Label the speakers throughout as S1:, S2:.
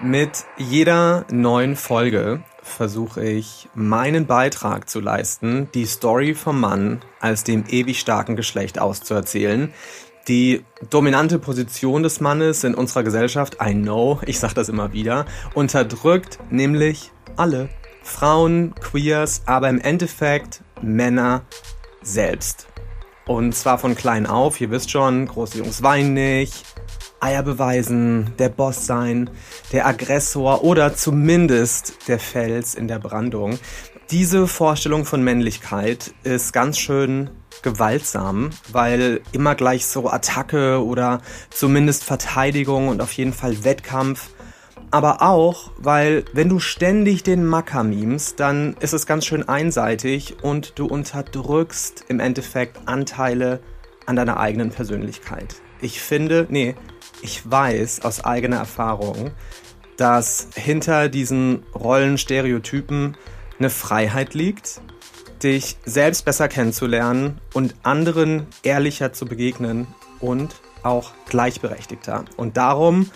S1: Mit jeder neuen Folge versuche ich meinen Beitrag zu leisten, die Story vom Mann als dem ewig starken Geschlecht auszuerzählen. Die dominante Position des Mannes in unserer Gesellschaft, I know, ich sag das immer wieder, unterdrückt nämlich alle. Frauen, Queers, aber im Endeffekt Männer selbst. Und zwar von klein auf, ihr wisst schon, große Jungs weinen nicht, Eier beweisen, der Boss sein, der Aggressor oder zumindest der Fels in der Brandung. Diese Vorstellung von Männlichkeit ist ganz schön gewaltsam, weil immer gleich so Attacke oder zumindest Verteidigung und auf jeden Fall Wettkampf. Aber auch, weil wenn du ständig den Macker mimst, dann ist es ganz schön einseitig und du unterdrückst im Endeffekt Anteile an deiner eigenen Persönlichkeit. Ich finde, nee, ich weiß aus eigener Erfahrung, dass hinter diesen Rollenstereotypen eine Freiheit liegt, dich selbst besser kennenzulernen und anderen ehrlicher zu begegnen und auch gleichberechtigter. Und darum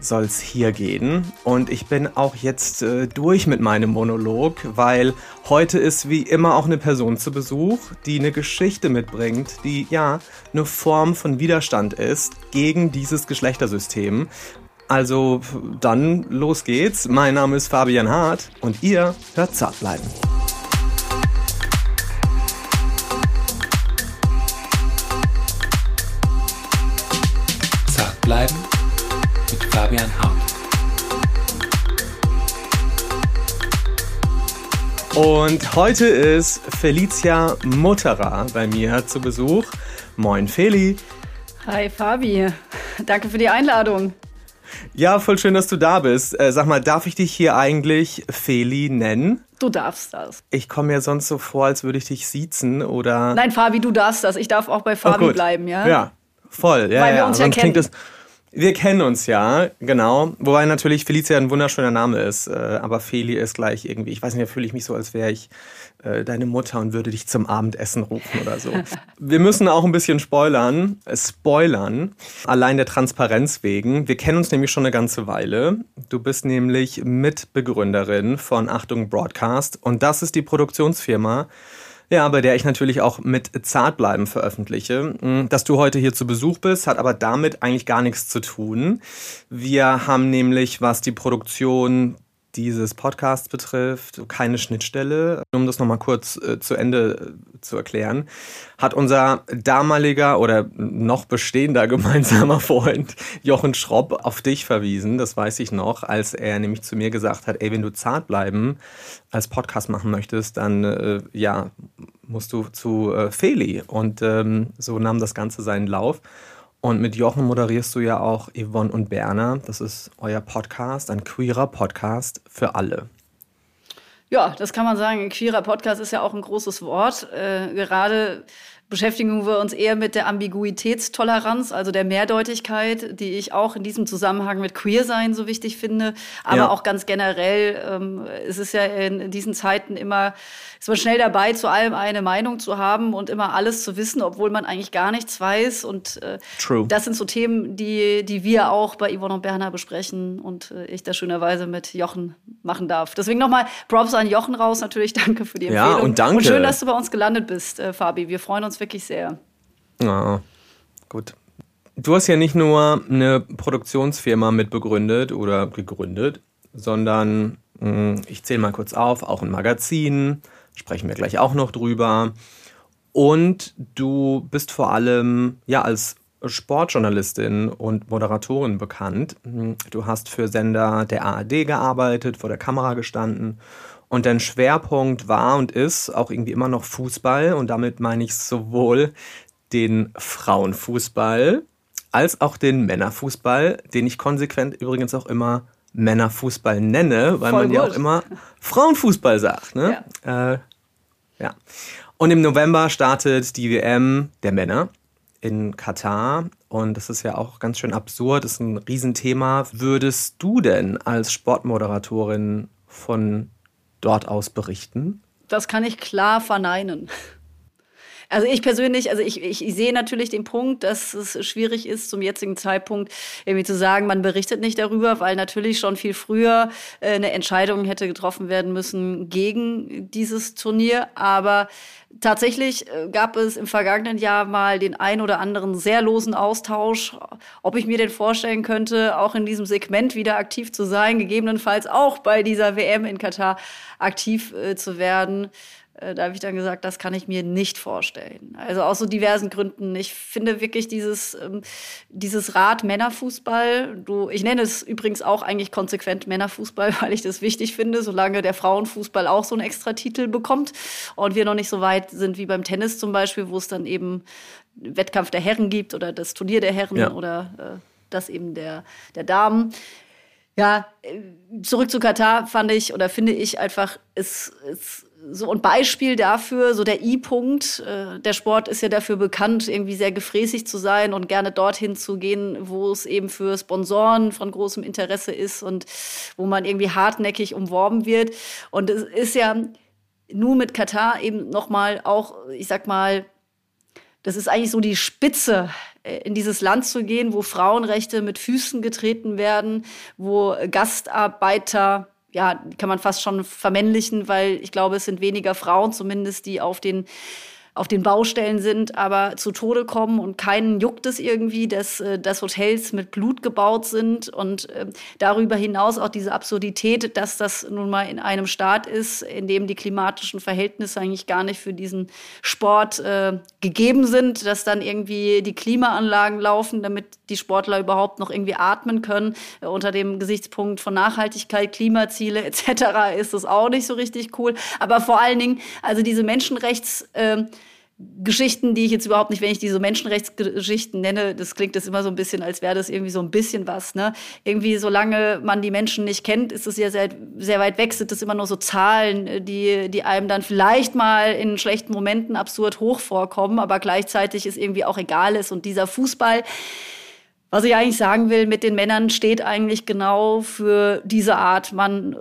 S1: soll es hier gehen. Und ich bin auch jetzt äh, durch mit meinem Monolog, weil heute ist wie immer auch eine Person zu Besuch, die eine Geschichte mitbringt, die ja eine Form von Widerstand ist gegen dieses Geschlechtersystem. Also dann los geht's. Mein Name ist Fabian Hart und ihr hört zart bleiben.
S2: Zart bleiben Fabian Hart.
S1: Und heute ist Felicia Mutterer bei mir zu Besuch. Moin Feli.
S3: Hi Fabi, danke für die Einladung.
S1: Ja, voll schön, dass du da bist. Äh, sag mal, darf ich dich hier eigentlich Feli nennen?
S3: Du darfst das.
S1: Ich komme mir sonst so vor, als würde ich dich siezen oder.
S3: Nein, Fabi, du darfst das. Ich darf auch bei Fabi oh, bleiben, ja?
S1: Ja, voll. Ja,
S3: Weil
S1: ja.
S3: wir uns ja kennen.
S1: Das, wir kennen uns ja, genau. Wobei natürlich Felicia ein wunderschöner Name ist, äh, aber Feli ist gleich irgendwie, ich weiß nicht, da fühle ich mich so, als wäre ich äh, deine Mutter und würde dich zum Abendessen rufen oder so. wir müssen auch ein bisschen spoilern, äh, spoilern, allein der Transparenz wegen. Wir kennen uns nämlich schon eine ganze Weile. Du bist nämlich Mitbegründerin von Achtung Broadcast und das ist die Produktionsfirma, ja, bei der ich natürlich auch mit Zartbleiben veröffentliche. Mm, dass du heute hier zu Besuch bist, hat aber damit eigentlich gar nichts zu tun. Wir haben nämlich, was die Produktion dieses Podcasts betrifft, keine Schnittstelle. Um das nochmal kurz äh, zu Ende äh, zu erklären, hat unser damaliger oder noch bestehender gemeinsamer Freund Jochen Schropp auf dich verwiesen, das weiß ich noch, als er nämlich zu mir gesagt hat, ey, wenn du zart bleiben als Podcast machen möchtest, dann äh, ja, musst du zu äh, Feli. Und ähm, so nahm das Ganze seinen Lauf. Und mit Jochen moderierst du ja auch Yvonne und Berner. Das ist euer Podcast, ein queerer Podcast für alle.
S3: Ja, das kann man sagen. Ein queerer Podcast ist ja auch ein großes Wort. Äh, gerade beschäftigen wir uns eher mit der Ambiguitätstoleranz, also der Mehrdeutigkeit, die ich auch in diesem Zusammenhang mit Queersein so wichtig finde. Aber ja. auch ganz generell ähm, es ist ja in diesen Zeiten immer, ist man schnell dabei, zu allem eine Meinung zu haben und immer alles zu wissen, obwohl man eigentlich gar nichts weiß. Und äh, das sind so Themen, die, die wir auch bei Yvonne und Berner besprechen und äh, ich das schönerweise mit Jochen machen darf. Deswegen nochmal Props an Jochen raus. Natürlich danke für die Empfehlung.
S1: Ja, und danke.
S3: Und schön, dass du bei uns gelandet bist, äh, Fabi. Wir freuen uns uns wirklich sehr.
S1: Ah, gut. Du hast ja nicht nur eine Produktionsfirma mitbegründet oder gegründet, sondern hm, ich zähle mal kurz auf, auch ein Magazin, sprechen wir gleich auch noch drüber. Und du bist vor allem ja als Sportjournalistin und Moderatorin bekannt. Hm, du hast für Sender der ARD gearbeitet, vor der Kamera gestanden und dein Schwerpunkt war und ist auch irgendwie immer noch Fußball. Und damit meine ich sowohl den Frauenfußball als auch den Männerfußball, den ich konsequent übrigens auch immer Männerfußball nenne, weil Voll man gut. ja auch immer Frauenfußball sagt. Ne? Ja. Äh, ja. Und im November startet die WM der Männer in Katar. Und das ist ja auch ganz schön absurd, das ist ein Riesenthema. Würdest du denn als Sportmoderatorin von dort aus berichten?
S3: Das kann ich klar verneinen. Also ich persönlich, also ich, ich, ich sehe natürlich den Punkt, dass es schwierig ist, zum jetzigen Zeitpunkt irgendwie zu sagen, man berichtet nicht darüber, weil natürlich schon viel früher äh, eine Entscheidung hätte getroffen werden müssen gegen dieses Turnier. Aber Tatsächlich äh, gab es im vergangenen Jahr mal den ein oder anderen sehr losen Austausch, ob ich mir denn vorstellen könnte, auch in diesem Segment wieder aktiv zu sein, gegebenenfalls auch bei dieser WM in Katar aktiv äh, zu werden. Äh, da habe ich dann gesagt, das kann ich mir nicht vorstellen. Also aus so diversen Gründen. Ich finde wirklich dieses, ähm, dieses Rad Männerfußball, du, ich nenne es übrigens auch eigentlich konsequent Männerfußball, weil ich das wichtig finde, solange der Frauenfußball auch so einen extra Titel bekommt und wir noch nicht so weit sind wie beim Tennis zum Beispiel, wo es dann eben Wettkampf der Herren gibt oder das Turnier der Herren ja. oder äh, das eben der, der Damen. Ja, äh, zurück zu Katar fand ich oder finde ich einfach, es, es so ein Beispiel dafür, so der I-Punkt. Äh, der Sport ist ja dafür bekannt, irgendwie sehr gefräßig zu sein und gerne dorthin zu gehen, wo es eben für Sponsoren von großem Interesse ist und wo man irgendwie hartnäckig umworben wird. Und es ist ja nur mit Katar eben nochmal auch, ich sag mal, das ist eigentlich so die Spitze äh, in dieses Land zu gehen, wo Frauenrechte mit Füßen getreten werden, wo Gastarbeiter ja, kann man fast schon vermännlichen, weil ich glaube, es sind weniger Frauen zumindest, die auf den auf den Baustellen sind, aber zu Tode kommen und keinen juckt es irgendwie, dass, äh, dass Hotels mit Blut gebaut sind und äh, darüber hinaus auch diese Absurdität, dass das nun mal in einem Staat ist, in dem die klimatischen Verhältnisse eigentlich gar nicht für diesen Sport äh, gegeben sind, dass dann irgendwie die Klimaanlagen laufen, damit die Sportler überhaupt noch irgendwie atmen können. Äh, unter dem Gesichtspunkt von Nachhaltigkeit, Klimaziele etc. ist das auch nicht so richtig cool. Aber vor allen Dingen, also diese Menschenrechts äh, Geschichten, die ich jetzt überhaupt nicht, wenn ich diese Menschenrechtsgeschichten nenne, das klingt das immer so ein bisschen, als wäre das irgendwie so ein bisschen was. Ne? Irgendwie, solange man die Menschen nicht kennt, ist es ja sehr, sehr weit weg, sind das immer nur so Zahlen, die, die einem dann vielleicht mal in schlechten Momenten absurd hoch vorkommen, aber gleichzeitig ist irgendwie auch egal ist. Und dieser Fußball, was ich eigentlich sagen will, mit den Männern steht eigentlich genau für diese Art. Man,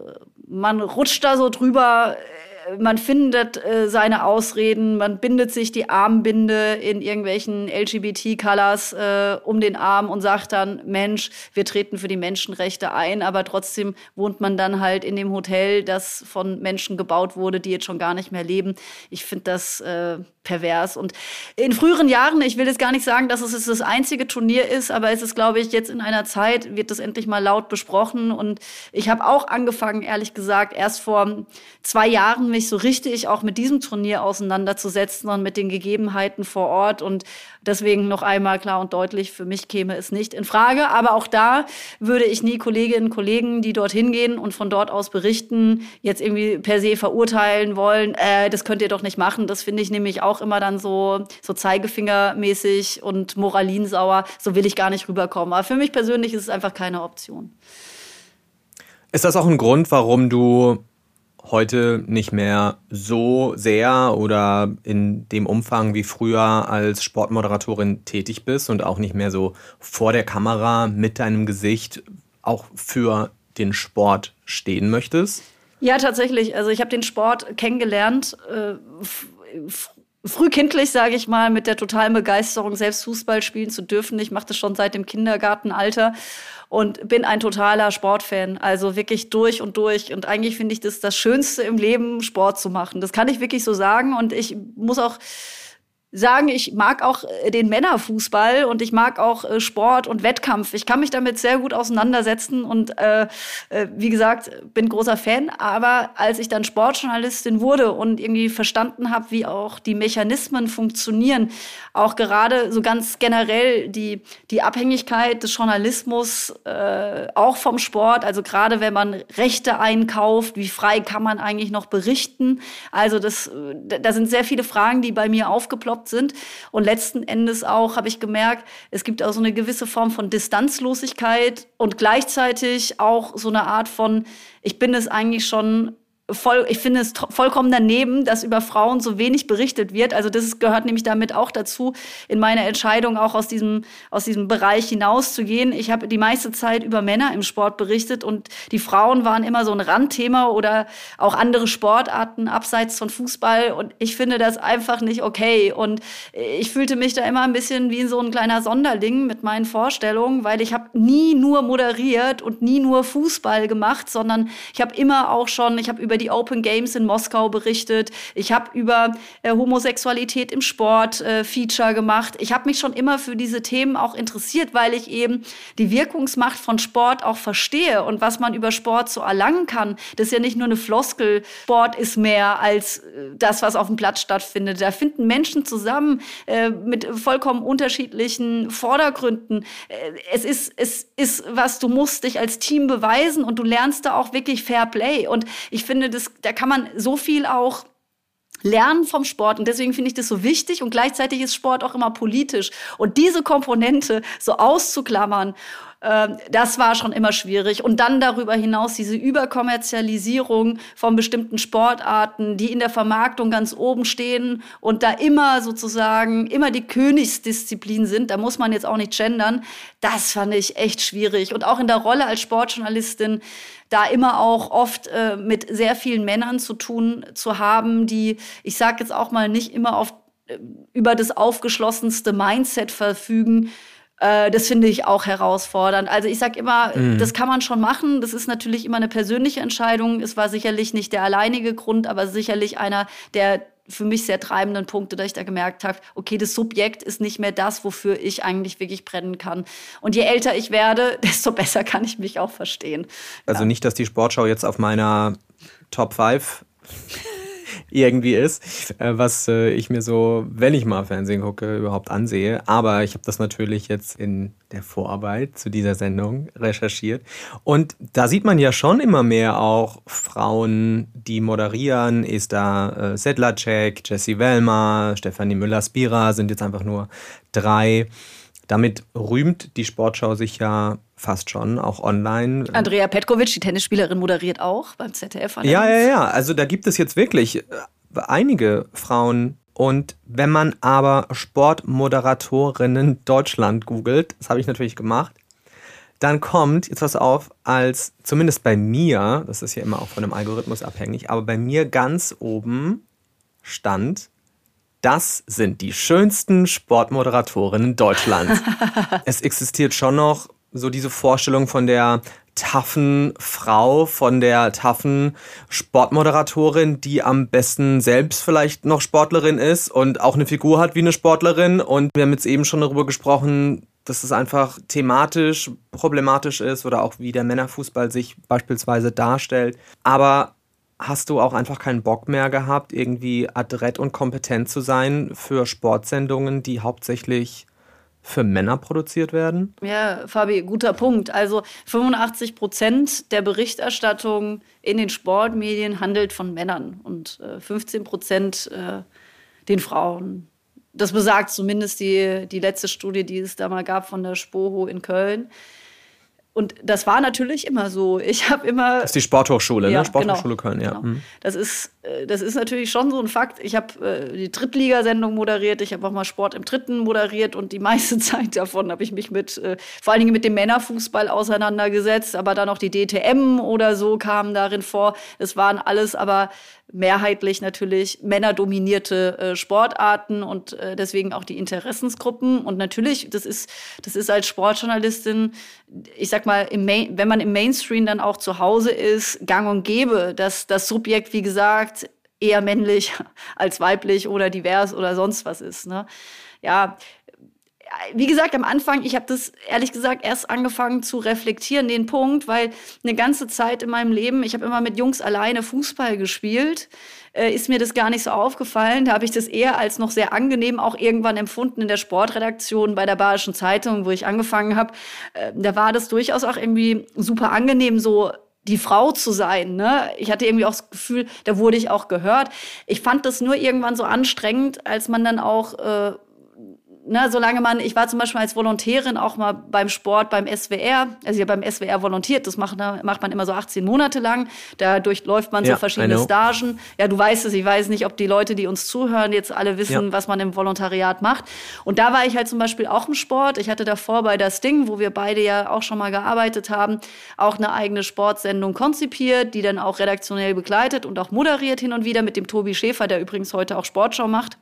S3: man rutscht da so drüber man findet äh, seine Ausreden, man bindet sich die Armbinde in irgendwelchen LGBT-Colors äh, um den Arm und sagt dann, Mensch, wir treten für die Menschenrechte ein, aber trotzdem wohnt man dann halt in dem Hotel, das von Menschen gebaut wurde, die jetzt schon gar nicht mehr leben. Ich finde das äh, pervers. Und in früheren Jahren, ich will jetzt gar nicht sagen, dass es das einzige Turnier ist, aber es ist, glaube ich, jetzt in einer Zeit, wird das endlich mal laut besprochen. Und ich habe auch angefangen, ehrlich gesagt, erst vor zwei Jahren mich so richtig auch mit diesem Turnier auseinanderzusetzen und mit den Gegebenheiten vor Ort. Und deswegen noch einmal klar und deutlich, für mich käme es nicht in Frage. Aber auch da würde ich nie Kolleginnen und Kollegen, die dorthin gehen und von dort aus berichten, jetzt irgendwie per se verurteilen wollen. Äh, das könnt ihr doch nicht machen. Das finde ich nämlich auch immer dann so, so Zeigefingermäßig und moralinsauer. So will ich gar nicht rüberkommen. Aber für mich persönlich ist es einfach keine Option.
S1: Ist das auch ein Grund, warum du heute nicht mehr so sehr oder in dem Umfang wie früher als Sportmoderatorin tätig bist und auch nicht mehr so vor der Kamera mit deinem Gesicht auch für den Sport stehen möchtest?
S3: Ja, tatsächlich. Also ich habe den Sport kennengelernt. Äh, frühkindlich, sage ich mal, mit der totalen Begeisterung, selbst Fußball spielen zu dürfen. Ich mache das schon seit dem Kindergartenalter und bin ein totaler Sportfan. Also wirklich durch und durch. Und eigentlich finde ich das das Schönste im Leben, Sport zu machen. Das kann ich wirklich so sagen. Und ich muss auch sagen, ich mag auch äh, den Männerfußball und ich mag auch äh, Sport und Wettkampf. Ich kann mich damit sehr gut auseinandersetzen und äh, äh, wie gesagt, bin großer Fan. Aber als ich dann Sportjournalistin wurde und irgendwie verstanden habe, wie auch die Mechanismen funktionieren, auch gerade so ganz generell die, die Abhängigkeit des Journalismus äh, auch vom Sport, also gerade wenn man Rechte einkauft, wie frei kann man eigentlich noch berichten? Also das, da sind sehr viele Fragen, die bei mir aufgeploppt überhaupt sind. Und letzten Endes auch habe ich gemerkt, es gibt auch so eine gewisse Form von Distanzlosigkeit und gleichzeitig auch so eine Art von, ich bin es eigentlich schon voll, ich finde es vollkommen daneben, dass über Frauen so wenig berichtet wird. Also das gehört nämlich damit auch dazu, in meiner Entscheidung auch aus diesem, aus diesem Bereich hinauszugehen. Ich habe die meiste Zeit über Männer im Sport berichtet und die Frauen waren immer so ein Randthema oder auch andere Sportarten abseits von Fußball. Und ich finde das einfach nicht okay. Und ich fühlte mich da immer ein bisschen wie so ein kleiner Sonderling mit meinen Vorstellungen, weil ich habe nie nur moderiert und nie nur Fußball gemacht, sondern ich habe immer auch schon, ich habe über über die Open Games in Moskau berichtet. Ich habe über äh, Homosexualität im Sport äh, Feature gemacht. Ich habe mich schon immer für diese Themen auch interessiert, weil ich eben die Wirkungsmacht von Sport auch verstehe und was man über Sport so erlangen kann. Das ist ja nicht nur eine Floskel. Sport ist mehr als äh, das, was auf dem Platz stattfindet. Da finden Menschen zusammen äh, mit vollkommen unterschiedlichen Vordergründen. Äh, es ist, es ist was, du musst dich als Team beweisen und du lernst da auch wirklich Fair Play. Und ich finde, finde, das, da kann man so viel auch lernen vom Sport und deswegen finde ich das so wichtig und gleichzeitig ist Sport auch immer politisch und diese Komponente so auszuklammern ähm, das war schon immer schwierig. Und dann darüber hinaus diese Überkommerzialisierung von bestimmten Sportarten, die in der Vermarktung ganz oben stehen und da immer sozusagen immer die Königsdisziplin sind. Da muss man jetzt auch nicht gendern. Das fand ich echt schwierig. Und auch in der Rolle als Sportjournalistin da immer auch oft äh, mit sehr vielen Männern zu tun zu haben, die, ich sage jetzt auch mal, nicht immer auf, äh, über das aufgeschlossenste Mindset verfügen, äh, das finde ich auch herausfordernd. Also ich sage immer, mhm. das kann man schon machen. Das ist natürlich immer eine persönliche Entscheidung. Es war sicherlich nicht der alleinige Grund, aber sicherlich einer der für mich sehr treibenden Punkte, da ich da gemerkt habe, okay, das Subjekt ist nicht mehr das, wofür ich eigentlich wirklich brennen kann. Und je älter ich werde, desto besser kann ich mich auch verstehen.
S1: Also ja. nicht, dass die Sportschau jetzt auf meiner Top 5 irgendwie ist, äh, was äh, ich mir so, wenn ich mal Fernsehen gucke, überhaupt ansehe. Aber ich habe das natürlich jetzt in der Vorarbeit zu dieser Sendung recherchiert. Und da sieht man ja schon immer mehr auch Frauen, die moderieren. Ist da äh, Sedlacek, Jessie Wellmer, Stefanie Müller-Spira sind jetzt einfach nur drei. Damit rühmt die Sportschau sich ja fast schon, auch online.
S3: Andrea Petkovic, die Tennisspielerin, moderiert auch beim ZDF.
S1: Ja, ja, ja. Also da gibt es jetzt wirklich äh, einige Frauen. Und wenn man aber Sportmoderatorinnen Deutschland googelt, das habe ich natürlich gemacht, dann kommt, jetzt pass auf, als zumindest bei mir, das ist ja immer auch von einem Algorithmus abhängig, aber bei mir ganz oben stand, das sind die schönsten Sportmoderatorinnen Deutschlands. es existiert schon noch so diese Vorstellung von der taffen Frau, von der taffen Sportmoderatorin, die am besten selbst vielleicht noch Sportlerin ist und auch eine Figur hat wie eine Sportlerin. Und wir haben jetzt eben schon darüber gesprochen, dass es einfach thematisch problematisch ist oder auch wie der Männerfußball sich beispielsweise darstellt. Aber hast du auch einfach keinen Bock mehr gehabt, irgendwie adrett und kompetent zu sein für Sportsendungen, die hauptsächlich für Männer produziert werden?
S3: Ja, Fabi, guter Punkt. Also 85 Prozent der Berichterstattung in den Sportmedien handelt von Männern und äh, 15 Prozent äh, den Frauen. Das besagt zumindest die, die letzte Studie, die es da mal gab von der Spoho in Köln. Und das war natürlich immer so. Ich habe immer.
S1: Das ist die Sporthochschule, ne? ja, ne? Sporthochschule genau, Köln, ja. Genau.
S3: Mhm. Das, ist, äh, das ist natürlich schon so ein Fakt. Ich habe äh, die Drittligasendung moderiert, ich habe auch mal Sport im Dritten moderiert und die meiste Zeit davon habe ich mich mit, äh, vor allen Dingen mit dem Männerfußball auseinandergesetzt, aber dann auch die DTM oder so kamen darin vor. Es waren alles aber mehrheitlich natürlich männerdominierte äh, Sportarten und äh, deswegen auch die Interessensgruppen. Und natürlich, das ist, das ist als Sportjournalistin, ich sag mal, im Main, wenn man im Mainstream dann auch zu Hause ist, gang und gäbe, dass das Subjekt, wie gesagt, eher männlich als weiblich oder divers oder sonst was ist. Ne? Ja, wie gesagt, am Anfang, ich habe das ehrlich gesagt erst angefangen zu reflektieren, den Punkt, weil eine ganze Zeit in meinem Leben, ich habe immer mit Jungs alleine Fußball gespielt, äh, ist mir das gar nicht so aufgefallen. Da habe ich das eher als noch sehr angenehm auch irgendwann empfunden in der Sportredaktion bei der Bayerischen Zeitung, wo ich angefangen habe. Äh, da war das durchaus auch irgendwie super angenehm, so die Frau zu sein. Ne? Ich hatte irgendwie auch das Gefühl, da wurde ich auch gehört. Ich fand das nur irgendwann so anstrengend, als man dann auch äh, ne, solange man, ich war zum Beispiel als Volontärin auch mal beim Sport, beim SWR, also ja beim SWR volontiert, das macht, macht man immer so 18 Monate lang, da durchläuft man ja, so verschiedene Stagen. Ja, du weißt es, ich weiß nicht, ob die Leute, die uns zuhören, jetzt alle wissen, ja. was man im Volontariat macht. Und da war ich halt zum Beispiel auch im Sport. Ich hatte davor bei das Ding, wo wir beide ja auch schon mal gearbeitet haben, auch eine eigene Sportsendung konzipiert, die dann auch redaktionell begleitet und auch moderiert hin und wieder mit dem Tobi Schäfer, der übrigens heute auch Sportschau macht.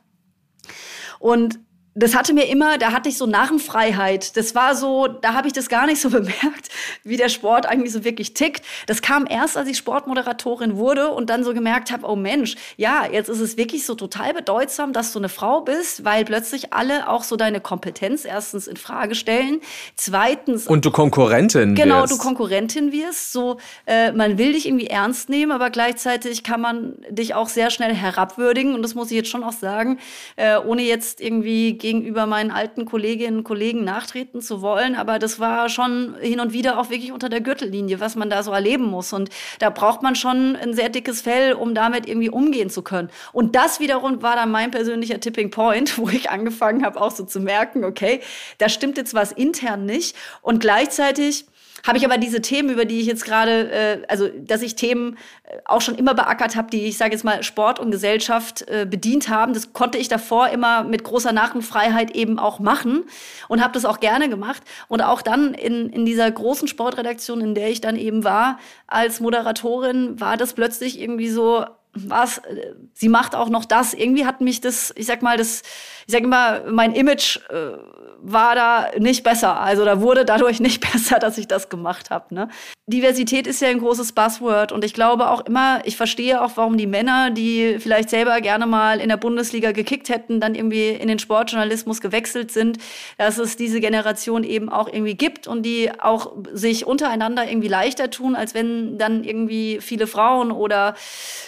S3: Und das hatte mir immer, da hatte ich so Narrenfreiheit. Das war so, da habe ich das gar nicht so bemerkt, wie der Sport eigentlich so wirklich tickt. Das kam erst, als ich Sportmoderatorin wurde und dann so gemerkt habe, oh Mensch, ja, jetzt ist es wirklich so total bedeutsam, dass du eine Frau bist, weil plötzlich alle auch so deine Kompetenz erstens in Frage stellen, zweitens
S1: und du Konkurrentin
S3: genau,
S1: wirst.
S3: du Konkurrentin wirst. So, äh, man will dich irgendwie ernst nehmen, aber gleichzeitig kann man dich auch sehr schnell herabwürdigen und das muss ich jetzt schon auch sagen, äh, ohne jetzt irgendwie gegenüber meinen alten Kolleginnen und Kollegen nachtreten zu wollen, aber das war schon hin und wieder auch wirklich unter der Gürtellinie, was man da so erleben muss. Und da braucht man schon ein sehr dickes Fell, um damit irgendwie umgehen zu können. Und das wiederum war dann mein persönlicher Tipping Point, wo ich angefangen habe, auch so zu merken, okay, da stimmt jetzt was intern nicht. Und gleichzeitig habe ich aber diese Themen, über die ich jetzt gerade, äh, also dass ich Themen äh, auch schon immer beackert habe, die ich sage jetzt mal Sport und Gesellschaft äh, bedient haben, das konnte ich davor immer mit großer Nachrichtenfreiheit eben auch machen und habe das auch gerne gemacht. Und auch dann in, in dieser großen Sportredaktion, in der ich dann eben war, als Moderatorin, war das plötzlich irgendwie so, was, äh, sie macht auch noch das. Irgendwie hat mich das, ich sag mal, das, ich sag immer, mein Image äh, war da nicht besser. Also da wurde dadurch nicht besser, dass ich das gemacht habe. Ne? Diversität ist ja ein großes Buzzword und ich glaube auch immer, ich verstehe auch, warum die Männer, die vielleicht selber gerne mal in der Bundesliga gekickt hätten, dann irgendwie in den Sportjournalismus gewechselt sind, dass es diese Generation eben auch irgendwie gibt und die auch sich untereinander irgendwie leichter tun, als wenn dann irgendwie viele Frauen oder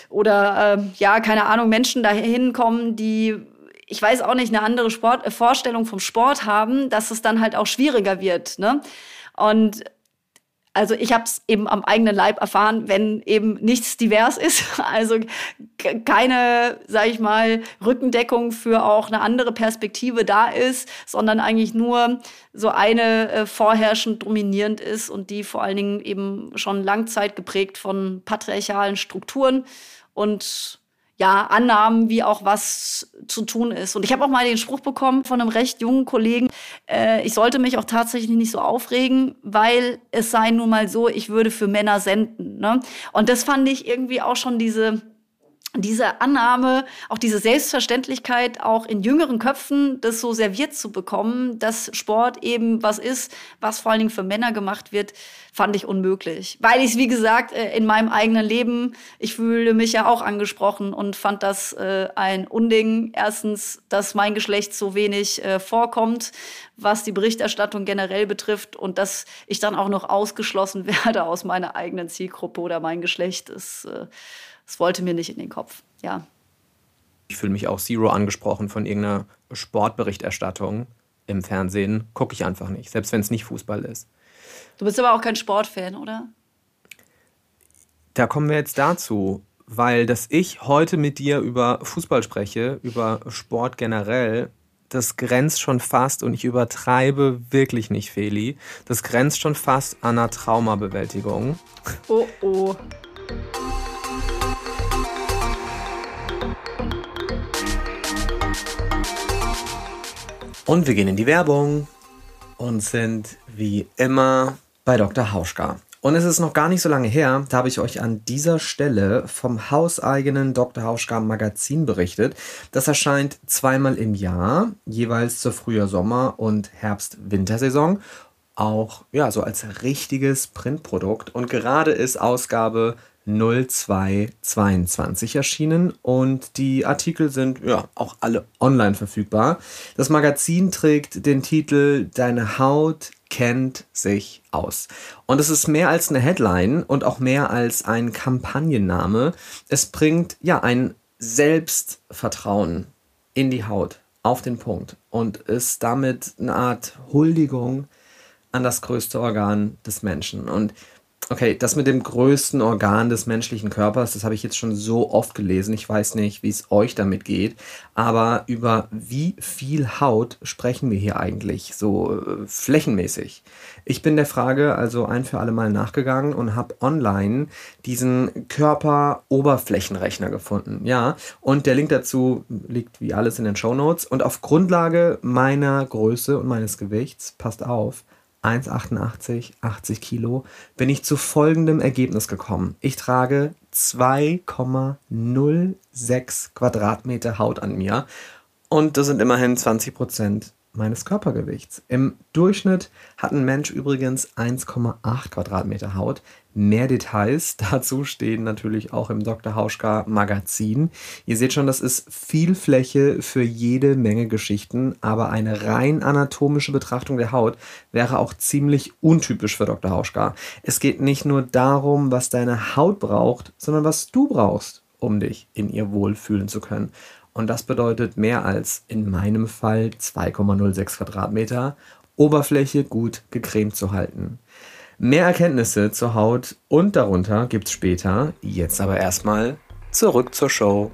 S3: oder äh, ja, keine Ahnung, Menschen dahin kommen, die ich weiß auch nicht, eine andere Sport, äh, Vorstellung vom Sport haben, dass es dann halt auch schwieriger wird. Ne? Und also ich habe es eben am eigenen Leib erfahren, wenn eben nichts divers ist, also keine, sage ich mal, Rückendeckung für auch eine andere Perspektive da ist, sondern eigentlich nur so eine äh, vorherrschend dominierend ist und die vor allen Dingen eben schon Langzeit geprägt von patriarchalen Strukturen und ja, Annahmen, wie auch was zu tun ist. Und ich habe auch mal den Spruch bekommen von einem recht jungen Kollegen, äh, ich sollte mich auch tatsächlich nicht so aufregen, weil es sei nun mal so, ich würde für Männer senden. Ne? Und das fand ich irgendwie auch schon diese diese Annahme, auch diese Selbstverständlichkeit, auch in jüngeren Köpfen das so serviert zu bekommen, dass Sport eben was ist, was vor allen Dingen für Männer gemacht wird, fand ich unmöglich. Weil ich es, wie gesagt, äh, in meinem eigenen Leben, ich fühle mich ja auch angesprochen und fand das äh, ein Unding. Erstens, dass mein Geschlecht so wenig äh, vorkommt, was die Berichterstattung generell betrifft und dass ich dann auch noch ausgeschlossen werde aus meiner eigenen Zielgruppe oder mein Geschlecht ist äh, es wollte mir nicht in den Kopf. Ja.
S1: Ich fühle mich auch zero angesprochen von irgendeiner Sportberichterstattung im Fernsehen. Gucke ich einfach nicht, selbst wenn es nicht Fußball ist.
S3: Du bist aber auch kein Sportfan, oder?
S1: Da kommen wir jetzt dazu, weil dass ich heute mit dir über Fußball spreche, über Sport generell, das grenzt schon fast, und ich übertreibe wirklich nicht, Feli, das grenzt schon fast an einer Traumabewältigung.
S3: Oh oh.
S1: Und wir gehen in die Werbung und sind wie immer bei Dr. Hauschka. Und es ist noch gar nicht so lange her, da habe ich euch an dieser Stelle vom hauseigenen Dr. Hauschka Magazin berichtet. Das erscheint zweimal im Jahr, jeweils zur Frühjahr Sommer- und Herbst-Wintersaison. Auch ja, so als richtiges Printprodukt. Und gerade ist Ausgabe 0222 erschienen und die Artikel sind ja auch alle online verfügbar. Das Magazin trägt den Titel Deine Haut kennt sich aus. Und es ist mehr als eine Headline und auch mehr als ein Kampagnenname. Es bringt ja ein Selbstvertrauen in die Haut auf den Punkt und ist damit eine Art Huldigung an das größte Organ des Menschen. Und Okay, das mit dem größten Organ des menschlichen Körpers, das habe ich jetzt schon so oft gelesen. Ich weiß nicht, wie es euch damit geht. Aber über wie viel Haut sprechen wir hier eigentlich so äh, flächenmäßig? Ich bin der Frage also ein für alle Mal nachgegangen und habe online diesen Körperoberflächenrechner gefunden. Ja, und der Link dazu liegt wie alles in den Show Notes. Und auf Grundlage meiner Größe und meines Gewichts, passt auf, 1,88, 80 Kilo, bin ich zu folgendem Ergebnis gekommen. Ich trage 2,06 Quadratmeter Haut an mir und das sind immerhin 20 Prozent meines Körpergewichts. Im Durchschnitt hat ein Mensch übrigens 1,8 Quadratmeter Haut. Mehr Details dazu stehen natürlich auch im Dr. Hauschka Magazin. Ihr seht schon, das ist viel Fläche für jede Menge Geschichten, aber eine rein anatomische Betrachtung der Haut wäre auch ziemlich untypisch für Dr. Hauschka. Es geht nicht nur darum, was deine Haut braucht, sondern was du brauchst, um dich in ihr wohlfühlen zu können. Und das bedeutet mehr als in meinem Fall 2,06 Quadratmeter Oberfläche gut gecremt zu halten. Mehr Erkenntnisse zur Haut und darunter gibt's später. Jetzt aber erstmal zurück zur Show.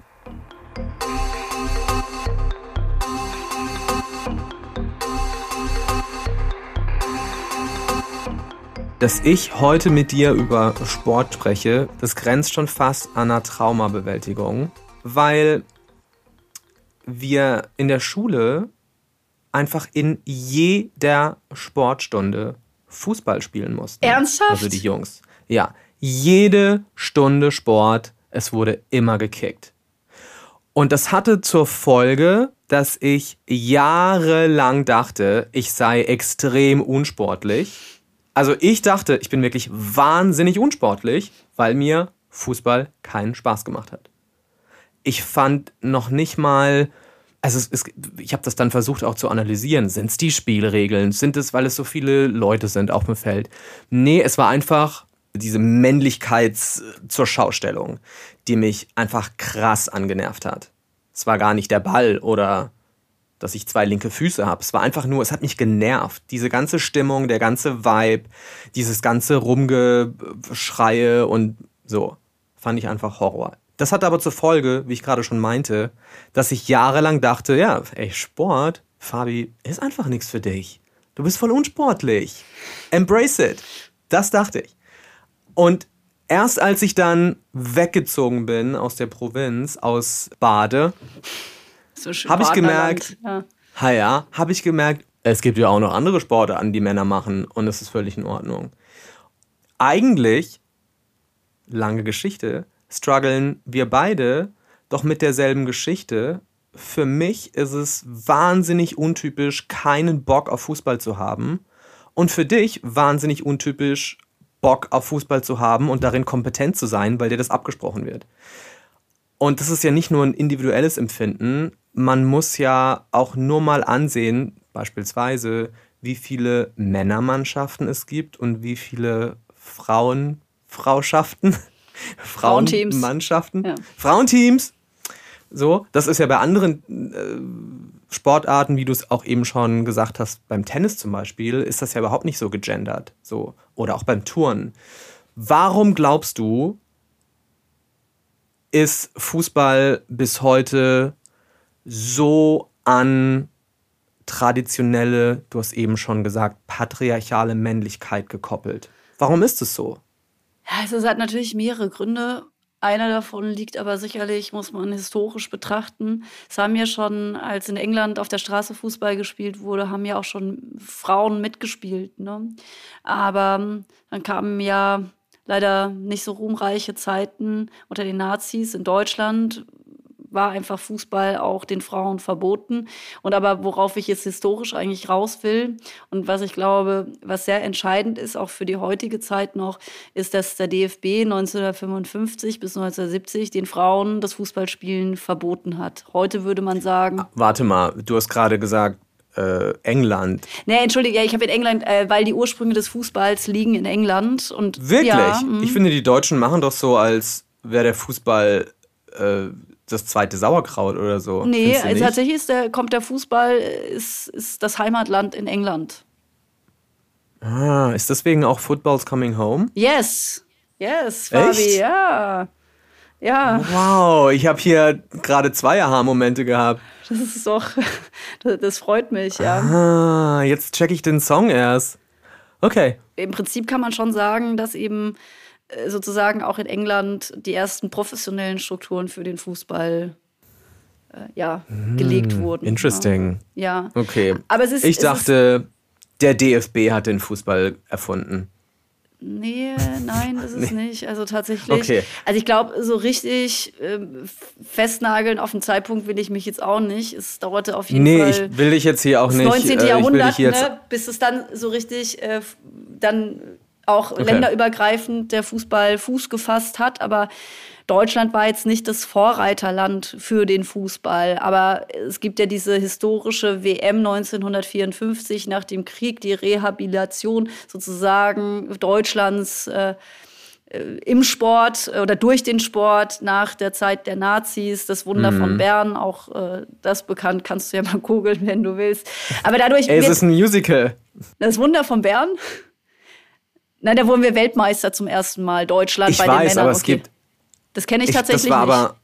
S1: Dass ich heute mit dir über Sport spreche, das grenzt schon fast an einer Traumabewältigung, weil wir in der Schule einfach in jeder Sportstunde Fußball spielen mussten.
S3: Ernsthaft?
S1: Also die Jungs. Ja, jede Stunde Sport, es wurde immer gekickt. Und das hatte zur Folge, dass ich jahrelang dachte, ich sei extrem unsportlich. Also ich dachte, ich bin wirklich wahnsinnig unsportlich, weil mir Fußball keinen Spaß gemacht hat ich fand noch nicht mal, also es, es, ich habe das dann versucht auch zu analysieren. Sind es die Spielregeln? Sind es, weil es so viele Leute sind auf dem Feld? Nee, es war einfach diese Männlichkeit zur Schaustellung, die mich einfach krass angenervt hat. Es war gar nicht der Ball oder dass ich zwei linke Füße habe. Es war einfach nur, es hat mich genervt. Diese ganze Stimmung, der ganze Vibe, dieses ganze Rumgeschreie und so, fand ich einfach Horror. Das hatte aber zur Folge, wie ich gerade schon meinte, dass ich jahrelang dachte, ja, ey, Sport, Fabi, ist einfach nichts für dich. Du bist voll unsportlich. Embrace it. Das dachte ich. Und erst als ich dann weggezogen bin aus der Provinz, aus Bade, so habe ich gemerkt, ja, ja habe ich gemerkt, es gibt ja auch noch andere Sporte an, die Männer machen und es ist völlig in Ordnung. Eigentlich, lange Geschichte, strugglen wir beide doch mit derselben Geschichte. Für mich ist es wahnsinnig untypisch, keinen Bock auf Fußball zu haben. Und für dich wahnsinnig untypisch, Bock auf Fußball zu haben und darin kompetent zu sein, weil dir das abgesprochen wird. Und das ist ja nicht nur ein individuelles Empfinden, man muss ja auch nur mal ansehen, beispielsweise, wie viele Männermannschaften es gibt und wie viele Frauenfrauschaften. Frauenteams. Mannschaften. Ja. Frauenteams. So, das ist ja bei anderen äh, Sportarten, wie du es auch eben schon gesagt hast, beim Tennis zum Beispiel, ist das ja überhaupt nicht so gegendert. So. Oder auch beim Turnen. Warum glaubst du, ist Fußball bis heute so an traditionelle, du hast eben schon gesagt, patriarchale Männlichkeit gekoppelt? Warum ist es so?
S3: Ja, es hat natürlich mehrere Gründe. Einer davon liegt aber sicherlich, muss man historisch betrachten. Es haben ja schon, als in England auf der Straße Fußball gespielt wurde, haben ja auch schon Frauen mitgespielt. Ne? Aber ähm, dann kamen ja leider nicht so ruhmreiche Zeiten unter den Nazis in Deutschland, war einfach Fußball auch den Frauen verboten. Und aber worauf ich jetzt historisch eigentlich raus will und was ich glaube, was sehr entscheidend ist, auch für die heutige Zeit noch, ist, dass der DFB 1955 bis 1970 den Frauen das Fußballspielen verboten hat. Heute würde man sagen.
S1: Warte mal, du hast gerade gesagt, äh, England.
S3: Nee, entschuldige, ja, ich habe in England, äh, weil die Ursprünge des Fußballs liegen in England. Und,
S1: Wirklich? Ja, mhm. ich finde, die Deutschen machen doch so, als wäre der Fußball äh, das zweite Sauerkraut oder so.
S3: Nee, also tatsächlich ist der, kommt der Fußball, ist, ist das Heimatland in England.
S1: Ah, ist deswegen auch Football's Coming Home?
S3: Yes. Yes, Fabi,
S1: Echt?
S3: ja. Ja,
S1: Wow, ich habe hier gerade zwei Aha-Momente gehabt.
S3: das ist doch, das, freut mich, ja.
S1: Ah, jetzt check ich den Song erst. Okay.
S3: Im Prinzip kann man schon sagen, dass eben sozusagen auch in England die ersten professionellen Strukturen für den Fußball äh, ja, gelegt wurden.
S1: Hm, Interesting.
S3: Ja.
S1: Okay.
S3: Aber es ist-
S1: ich
S3: es
S1: dachte, der DFB hat den Fußball erfunden.
S3: Nee, nein, das ist nicht. Also tatsächlich.
S1: Okay.
S3: Also ich glaube, so richtig ähm, festnageln auf den Zeitpunkt will ich mich jetzt auch nicht. Es dauerte auf jeden
S1: Nee,
S3: Fall.
S1: ich will dich jetzt hier auch nicht.
S3: 19.
S1: äh,
S3: Jahrhundert, ne, bis es dann so richtig äh, dann auch
S1: Okay.
S3: länderübergreifend der Fußball Fuß gefasst hat. Aber Deutschland war jetzt nicht das Vorreiterland für den Fußball. Aber es gibt ja diese historische WM 1954 nach dem Krieg, die Rehabilitation sozusagen Deutschlands. Äh, im Sport äh, oder durch den Sport nach der Zeit der Nazis, das Wunder
S1: Mhm.
S3: von Bern, auch äh, das bekannt, kannst du ja mal googeln, wenn du willst. Aber dadurch
S1: Ey, es ist ein Musical.
S3: das Wunder von Bern. Nein, da wurden wir Weltmeister zum ersten Mal, Deutschland
S1: Ich
S3: bei den
S1: weiß,
S3: Männern.
S1: aber es
S3: okay.
S1: gibt.
S3: Das kenne ich,
S1: Ich,
S3: tatsächlich
S1: das war
S3: nicht.
S1: aber.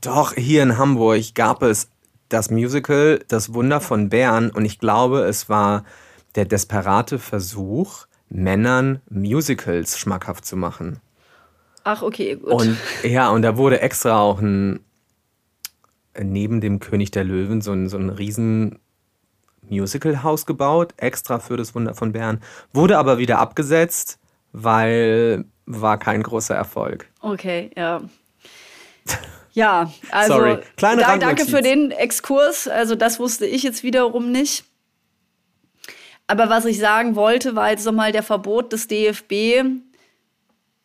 S1: Doch, hier in Hamburg gab es das Musical Das Wunder von Bern und ich glaube, es war der desperate Versuch, Männern Musicals schmackhaft zu machen.
S3: Ach, okay, gut.
S1: Und ja, und da wurde extra auch ein neben dem König der Löwen so ein, so ein riesen Musicalhaus gebaut, extra für das Wunder von Bern. Wurde aber wieder abgesetzt, weil war kein großer Erfolg.
S3: Okay, ja. Ja, also
S1: Sorry. Kleine
S3: da, danke für den Exkurs. Also das wusste ich jetzt wiederum nicht. Aber was ich sagen wollte, war jetzt nochmal der Verbot des DFB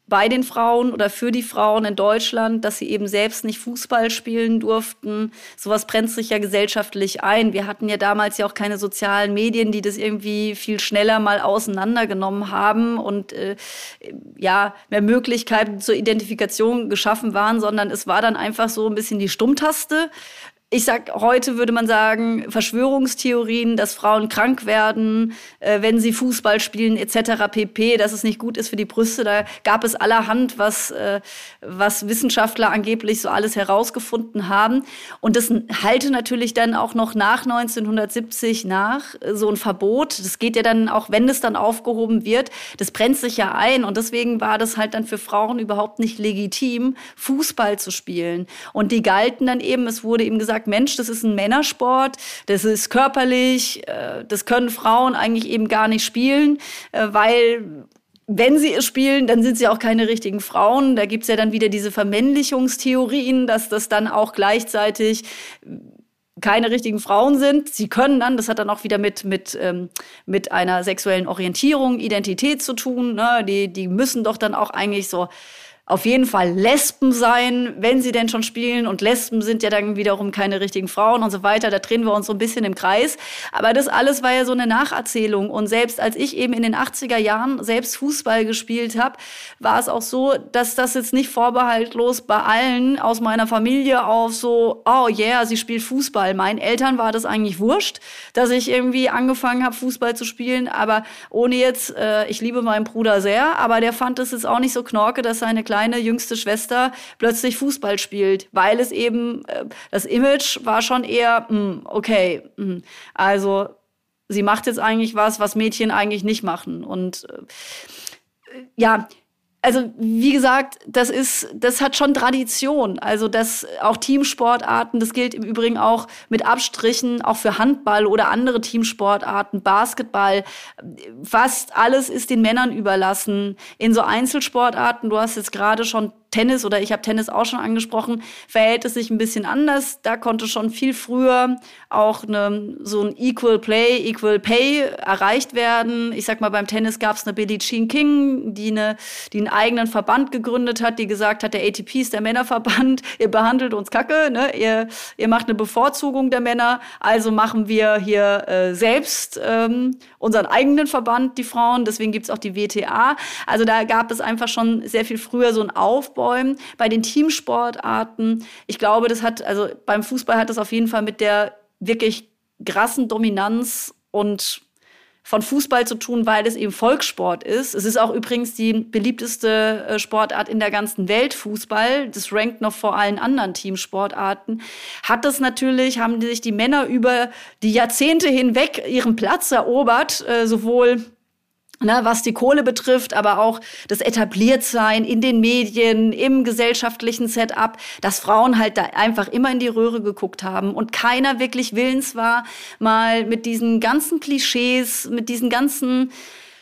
S3: bei den Frauen oder für die Frauen in Deutschland, dass sie eben selbst nicht Fußball spielen durften. Sowas brennt sich ja gesellschaftlich ein. Wir hatten ja damals ja auch keine sozialen Medien, die das irgendwie viel schneller mal auseinandergenommen haben und äh, ja, mehr Möglichkeiten zur Identifikation geschaffen waren, sondern es war dann einfach so ein bisschen die Stummtaste. Ich sag, heute würde man sagen, Verschwörungstheorien, dass Frauen krank werden, äh, wenn sie Fußball spielen, etc. pp, dass es nicht gut ist für die Brüste. Da gab es allerhand, was, äh, was Wissenschaftler angeblich so alles herausgefunden haben. Und das halte natürlich dann auch noch nach 1970 nach, äh, so ein Verbot. Das geht ja dann, auch wenn es dann aufgehoben wird, das brennt sich ja ein. Und deswegen war das halt dann für Frauen überhaupt nicht legitim, Fußball zu spielen. Und die galten dann eben, es wurde eben gesagt, Mensch, das ist ein Männersport, das ist körperlich, äh, das können Frauen eigentlich eben gar nicht spielen, äh, weil wenn sie es spielen, dann sind sie auch keine richtigen Frauen. Da gibt's ja dann wieder diese Vermännlichungstheorien, dass das dann auch gleichzeitig keine richtigen Frauen sind. Sie können dann, das hat dann auch wieder mit, mit, ähm, mit einer sexuellen Orientierung, Identität zu tun. Ne? Die, die müssen doch dann auch eigentlich so auf jeden Fall Lesben sein, wenn sie denn schon spielen. Und Lesben sind ja dann wiederum keine richtigen Frauen und so weiter. Da drehen wir uns so ein bisschen im Kreis. Aber das alles war ja so eine Nacherzählung. Und selbst als ich eben in den 80er Jahren selbst Fußball gespielt habe, war es auch so, dass das jetzt nicht vorbehaltlos bei allen aus meiner Familie auf so, oh yeah, sie spielt Fußball. Meinen Eltern war das eigentlich wurscht, dass ich irgendwie angefangen habe, Fußball zu spielen. Aber ohne jetzt, äh, ich liebe meinen Bruder sehr, aber der fand es jetzt auch nicht so knorke, dass seine jüngste Schwester plötzlich Fußball spielt, weil es eben, äh, das Image war schon eher, mh, okay, mh. also sie macht jetzt eigentlich was, was Mädchen eigentlich nicht machen. Und äh, ja, also wie gesagt, das ist, das hat schon Tradition. Also das auch Teamsportarten, das gilt im Übrigen auch mit Abstrichen auch für Handball oder andere Teamsportarten, Basketball. Fast alles ist den Männern überlassen. In so Einzelsportarten, du hast jetzt gerade schon Tennis oder ich habe Tennis auch schon angesprochen, verhält es sich ein bisschen anders. Da konnte schon viel früher auch ne, so ein Equal Play, Equal Pay erreicht werden. Ich sag mal, beim Tennis gab es eine Billie Jean King, die, eine, die einen eigenen Verband gegründet hat, die gesagt hat, der ATP ist der Männerverband, ihr behandelt uns kacke, ne? ihr, ihr macht eine Bevorzugung der Männer, also machen wir hier äh, selbst ähm, unseren eigenen Verband, die Frauen. Deswegen gibt's auch die WTA. Also da gab es einfach schon sehr viel früher so ein Aufbäumen. Bei den Teamsportarten, ich glaube, das hat, also beim Fußball hat das auf jeden Fall mit der wirklich krassen Dominanz und von Fußball zu tun, weil es eben Volkssport ist. Es ist auch übrigens die beliebteste äh, Sportart in der ganzen Welt, Fußball. Das rankt noch vor allen anderen Teamsportarten. Hat das natürlich, haben sich die Männer über die Jahrzehnte hinweg ihren Platz erobert, äh, sowohl Ne, was die Kohle betrifft, aber auch das Etabliertsein in den Medien, im gesellschaftlichen Setup, dass Frauen halt da einfach immer in die Röhre geguckt haben und keiner wirklich willens war, mal mit diesen ganzen Klischees, mit diesen ganzen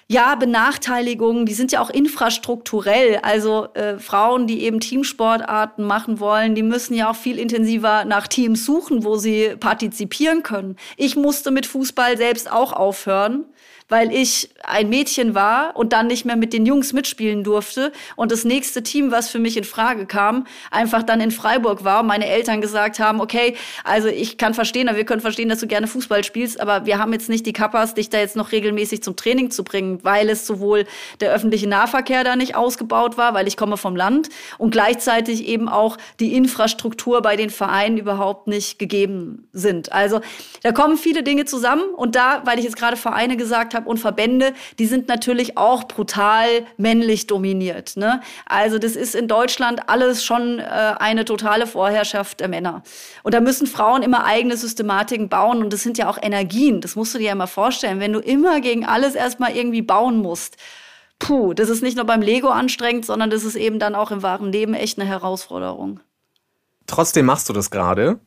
S3: ja, Benachteiligungen, die sind ja auch infrastrukturell. Also äh, Frauen, die eben Teamsportarten machen wollen, die müssen ja auch viel intensiver nach Teams suchen, wo sie partizipieren können. Ich musste mit Fußball selbst auch aufhören weil ich ein Mädchen war und dann nicht mehr mit den Jungs mitspielen durfte und das nächste Team, was für mich in Frage kam, einfach dann in Freiburg war und meine Eltern gesagt haben, okay, also ich kann verstehen, wir können verstehen, dass du gerne Fußball spielst, aber wir haben jetzt nicht die Kappas, dich da jetzt noch regelmäßig zum Training zu bringen, weil es sowohl der öffentliche Nahverkehr da nicht ausgebaut war, weil ich komme vom Land und gleichzeitig eben auch die Infrastruktur bei den Vereinen überhaupt nicht gegeben sind. Also da kommen viele Dinge zusammen und da, weil ich jetzt gerade Vereine gesagt habe und Verbände, die sind natürlich auch brutal männlich dominiert. Ne? Also das ist in Deutschland alles schon äh, eine totale Vorherrschaft der Männer. Und da müssen Frauen immer eigene Systematiken bauen und das sind ja auch Energien. Das musst du dir ja mal vorstellen, wenn du immer gegen alles erstmal irgendwie bauen musst. Puh, das ist nicht nur beim Lego anstrengend, sondern das ist eben dann auch im wahren Leben echt eine Herausforderung.
S1: Trotzdem machst du das gerade.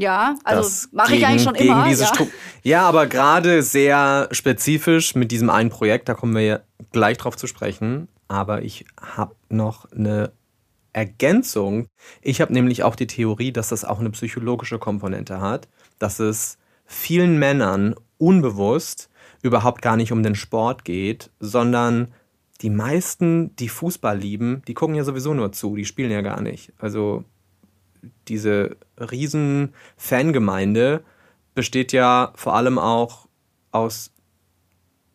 S3: Ja, also mache ich eigentlich schon immer.
S1: Ja. ja. aber gerade sehr spezifisch mit diesem einen Projekt, da kommen wir ja gleich drauf zu sprechen. Aber ich habe noch eine Ergänzung. Ich habe nämlich auch die Theorie, dass das auch eine psychologische Komponente hat, dass es vielen Männern unbewusst überhaupt gar nicht um den Sport geht, sondern die meisten, die Fußball lieben, die gucken ja sowieso nur zu, die spielen ja gar nicht. Also diese riesen Fangemeinde besteht ja vor allem auch aus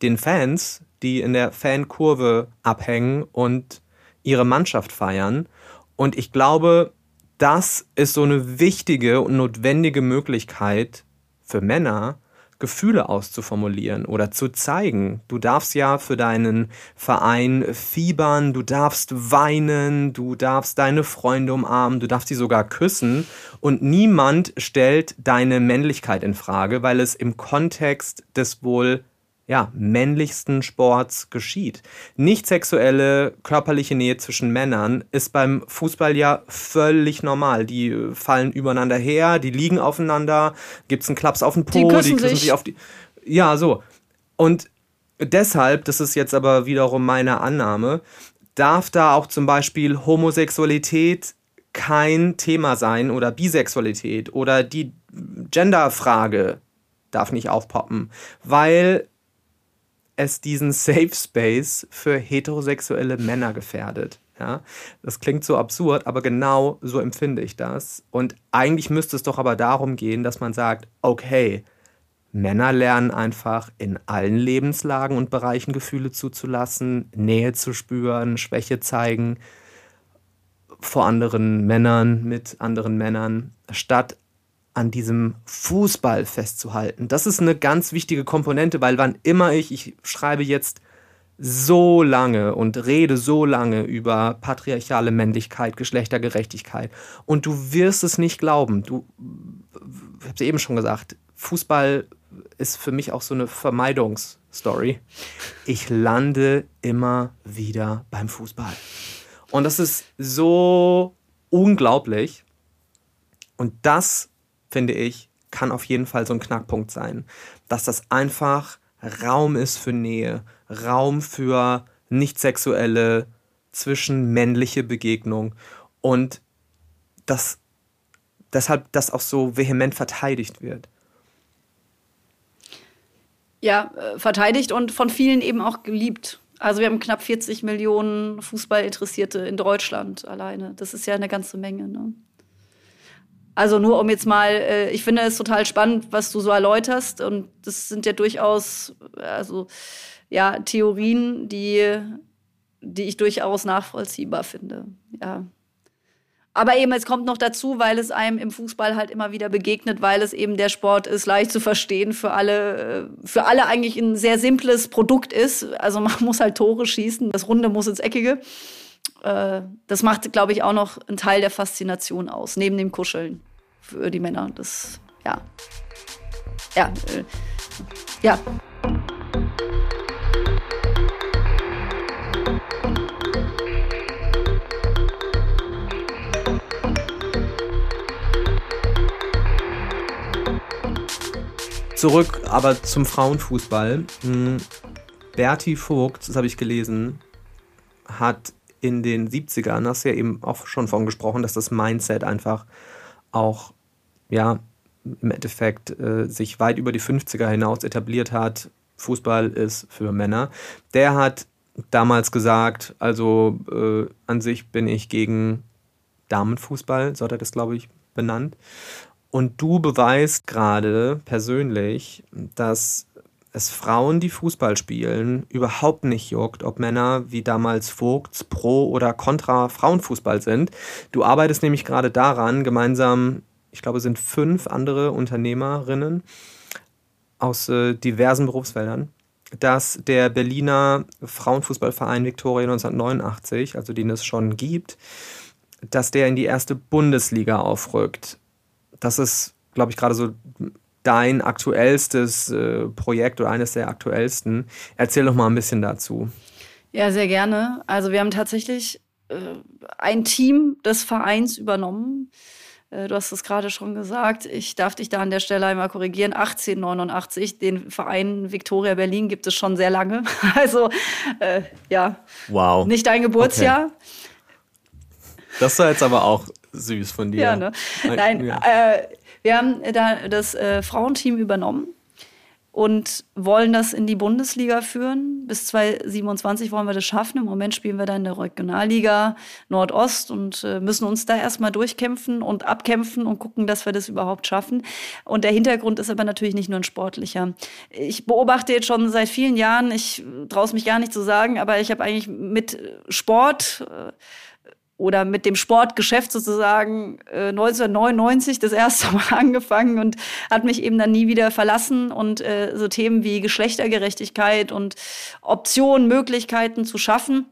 S1: den Fans, die in der Fankurve abhängen und ihre Mannschaft feiern. Und ich glaube, das ist so eine wichtige und notwendige Möglichkeit für Männer, Gefühle auszuformulieren oder zu zeigen. Du darfst ja für deinen Verein fiebern, du darfst weinen, du darfst deine Freunde umarmen, du darfst sie sogar küssen und niemand stellt deine Männlichkeit in Frage, weil es im Kontext des wohl ja, männlichsten Sports geschieht. Nicht sexuelle, körperliche Nähe zwischen Männern ist beim Fußball ja völlig normal. Die äh, fallen übereinander her, die liegen aufeinander, gibt's einen Klaps auf den Po,
S3: die küssen, die küssen
S1: sich auf die. Ja, so. Und deshalb, das ist jetzt aber wiederum meine Annahme, darf da auch zum Beispiel Homosexualität kein Thema sein oder Bisexualität oder die Genderfrage darf nicht aufpoppen, weil es diesen Safe Space für heterosexuelle Männer gefährdet. Ja, das klingt so absurd, aber genau so empfinde ich das. Und eigentlich müsste es doch aber darum gehen, dass man sagt, okay, Männer lernen einfach in allen Lebenslagen und Bereichen Gefühle zuzulassen, Nähe zu spüren, Schwäche zeigen vor anderen Männern, mit anderen Männern, statt an diesem Fußball festzuhalten. Das ist eine ganz wichtige Komponente, weil wann immer ich, ich schreibe jetzt so lange und rede so lange über patriarchale Männlichkeit, Geschlechtergerechtigkeit und du wirst es nicht glauben. Du, ich habe es eben schon gesagt, Fußball ist für mich auch so eine Vermeidungsstory. Ich lande immer wieder beim Fußball. Und das ist so unglaublich. Und das finde ich, kann auf jeden Fall so ein Knackpunkt sein. Dass das einfach Raum ist für Nähe, Raum für nicht sexuelle, zwischenmännliche Begegnung und dass deshalb das auch so vehement verteidigt wird.
S3: Ja, äh, verteidigt und von vielen eben auch geliebt. Also wir haben knapp 40 Millionen Fußballinteressierte in Deutschland alleine. Das ist ja eine ganze Menge. Ne? Also nur um jetzt mal, äh, ich finde es total spannend, was du so erläuterst. Und das sind ja durchaus, also ja, Theorien, die, die ich durchaus nachvollziehbar finde. Ja. aber eben, es kommt noch dazu, weil es einem im Fußball halt immer wieder begegnet, weil es eben der Sport ist, leicht zu verstehen, für alle, äh, für alle eigentlich ein sehr simples Produkt ist. Also man muss halt Tore schießen, das Runde muss ins Eckige. Äh, das macht, glaube ich, auch noch einen Teil der Faszination aus, neben dem Kuscheln für die Männer. Das, ja. Ja. Äh, ja.
S1: Zurück aber zum Frauenfußball. Hm, Berti Vogt, das habe ich gelesen, hat in den 70ern, hast du ja eben auch schon von gesprochen, dass das Mindset einfach auch, ja, im Endeffekt äh, sich weit über die 50er hinaus etabliert hat. Fußball ist für Männer. Der hat damals gesagt, also äh, an sich bin ich gegen Damenfußball, so hat er das, glaube ich, benannt. Und du beweist gerade persönlich, dass es Frauen, die Fußball spielen, überhaupt nicht juckt, ob Männer wie damals Vogts pro oder contra Frauenfußball sind. Du arbeitest nämlich gerade daran, gemeinsam, ich glaube, sind fünf andere Unternehmerinnen aus äh, diversen Berufsfeldern, dass der Berliner Frauenfußballverein Viktoria 1989, also den es schon gibt, dass der in die erste Bundesliga aufrückt das ist, glaube ich, gerade so dein aktuellstes äh, Projekt oder eines der aktuellsten. Erzähl doch mal ein bisschen dazu.
S3: Ja, sehr gerne. Also wir haben tatsächlich äh, ein Team des Vereins übernommen. Äh, du hast es gerade schon gesagt. Ich darf dich da an der Stelle einmal korrigieren. 1889, den Verein Victoria Berlin gibt es schon sehr lange. Also äh, ja,
S1: wow.
S3: nicht dein Geburtsjahr. Okay.
S1: Das war jetzt aber auch süß von dir.
S3: Ja, ne? Nein, ja. Äh, wir haben da das äh, Frauenteam übernommen und wollen das in die Bundesliga führen. Bis 2027 wollen wir das schaffen. Im Moment spielen wir da in der Regionalliga Nordost und äh, müssen uns da erstmal durchkämpfen und abkämpfen und gucken, dass wir das überhaupt schaffen. Und der Hintergrund ist aber natürlich nicht nur ein sportlicher. Ich beobachte jetzt schon seit vielen Jahren, ich traue es mich gar nicht zu sagen, aber ich habe eigentlich mit Sport äh, oder mit dem Sportgeschäft sozusagen äh, 1999 das erste Mal angefangen und hat mich eben dann nie wieder verlassen und äh, so Themen wie Geschlechtergerechtigkeit und Optionen, Möglichkeiten zu schaffen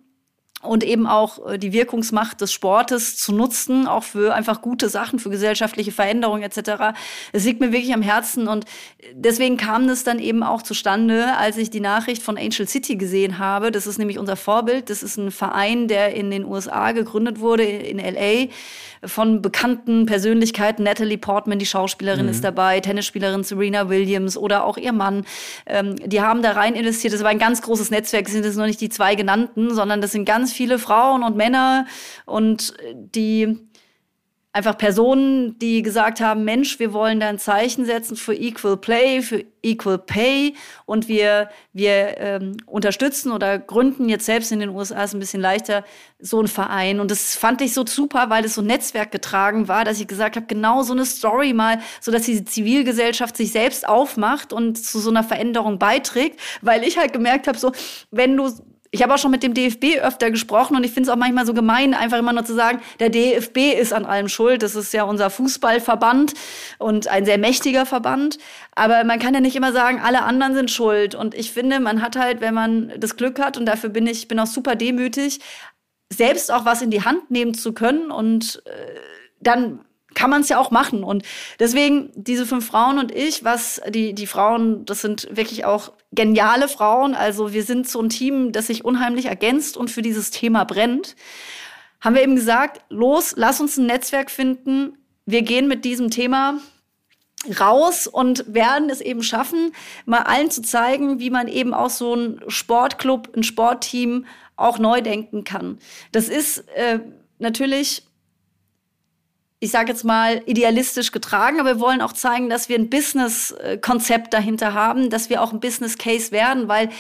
S3: und eben auch äh, die Wirkungsmacht des Sportes zu nutzen, auch für einfach gute Sachen, für gesellschaftliche Veränderungen etc. Es liegt mir wirklich am Herzen und deswegen kam es dann eben auch zustande, als ich die Nachricht von Angel City gesehen habe. Das ist nämlich unser Vorbild. Das ist ein Verein, der in den USA gegründet wurde, in LA von bekannten Persönlichkeiten. Natalie Portman, die Schauspielerin, mhm. ist dabei, Tennisspielerin Serena Williams oder auch ihr Mann. Ähm, die haben da rein investiert. Das war ein ganz großes Netzwerk. Es sind jetzt noch nicht die zwei genannten, sondern das sind ganz viele Frauen und Männer und die einfach Personen, die gesagt haben, Mensch, wir wollen da ein Zeichen setzen für Equal Play, für Equal Pay. Und wir, wir ähm, unterstützen oder gründen jetzt selbst in den USA ist ein bisschen leichter so ein Verein. Und das fand ich so super, weil es so Netzwerk getragen war, dass ich gesagt habe, genau so eine Story mal, so dass die Zivilgesellschaft sich selbst aufmacht und zu so einer Veränderung beiträgt, weil ich halt gemerkt habe, so wenn du ich habe auch schon mit dem DFB öfter gesprochen und ich finde es auch manchmal so gemein, einfach immer nur zu sagen, der DFB ist an allem schuld. Das ist ja unser Fußballverband und ein sehr mächtiger Verband. Aber man kann ja nicht immer sagen, alle anderen sind schuld. Und ich finde, man hat halt, wenn man das Glück hat, und dafür bin ich bin auch super demütig, selbst auch was in die Hand nehmen zu können und äh, dann kann man es ja auch machen. Und deswegen, diese fünf Frauen und ich, was die, die Frauen, das sind wirklich auch geniale Frauen. Also wir sind so ein Team, das sich unheimlich ergänzt und für dieses Thema brennt. Haben wir eben gesagt, los, lass uns ein Netzwerk finden. Wir gehen mit diesem Thema raus und werden es eben schaffen, mal allen zu zeigen, wie man eben auch so ein Sportclub, ein Sportteam auch neu denken kann. Das ist äh, natürlich ich sage jetzt mal, idealistisch getragen, aber wir wollen auch zeigen, dass wir ein Business-Konzept dahinter haben, dass wir auch ein Business-Case werden, weil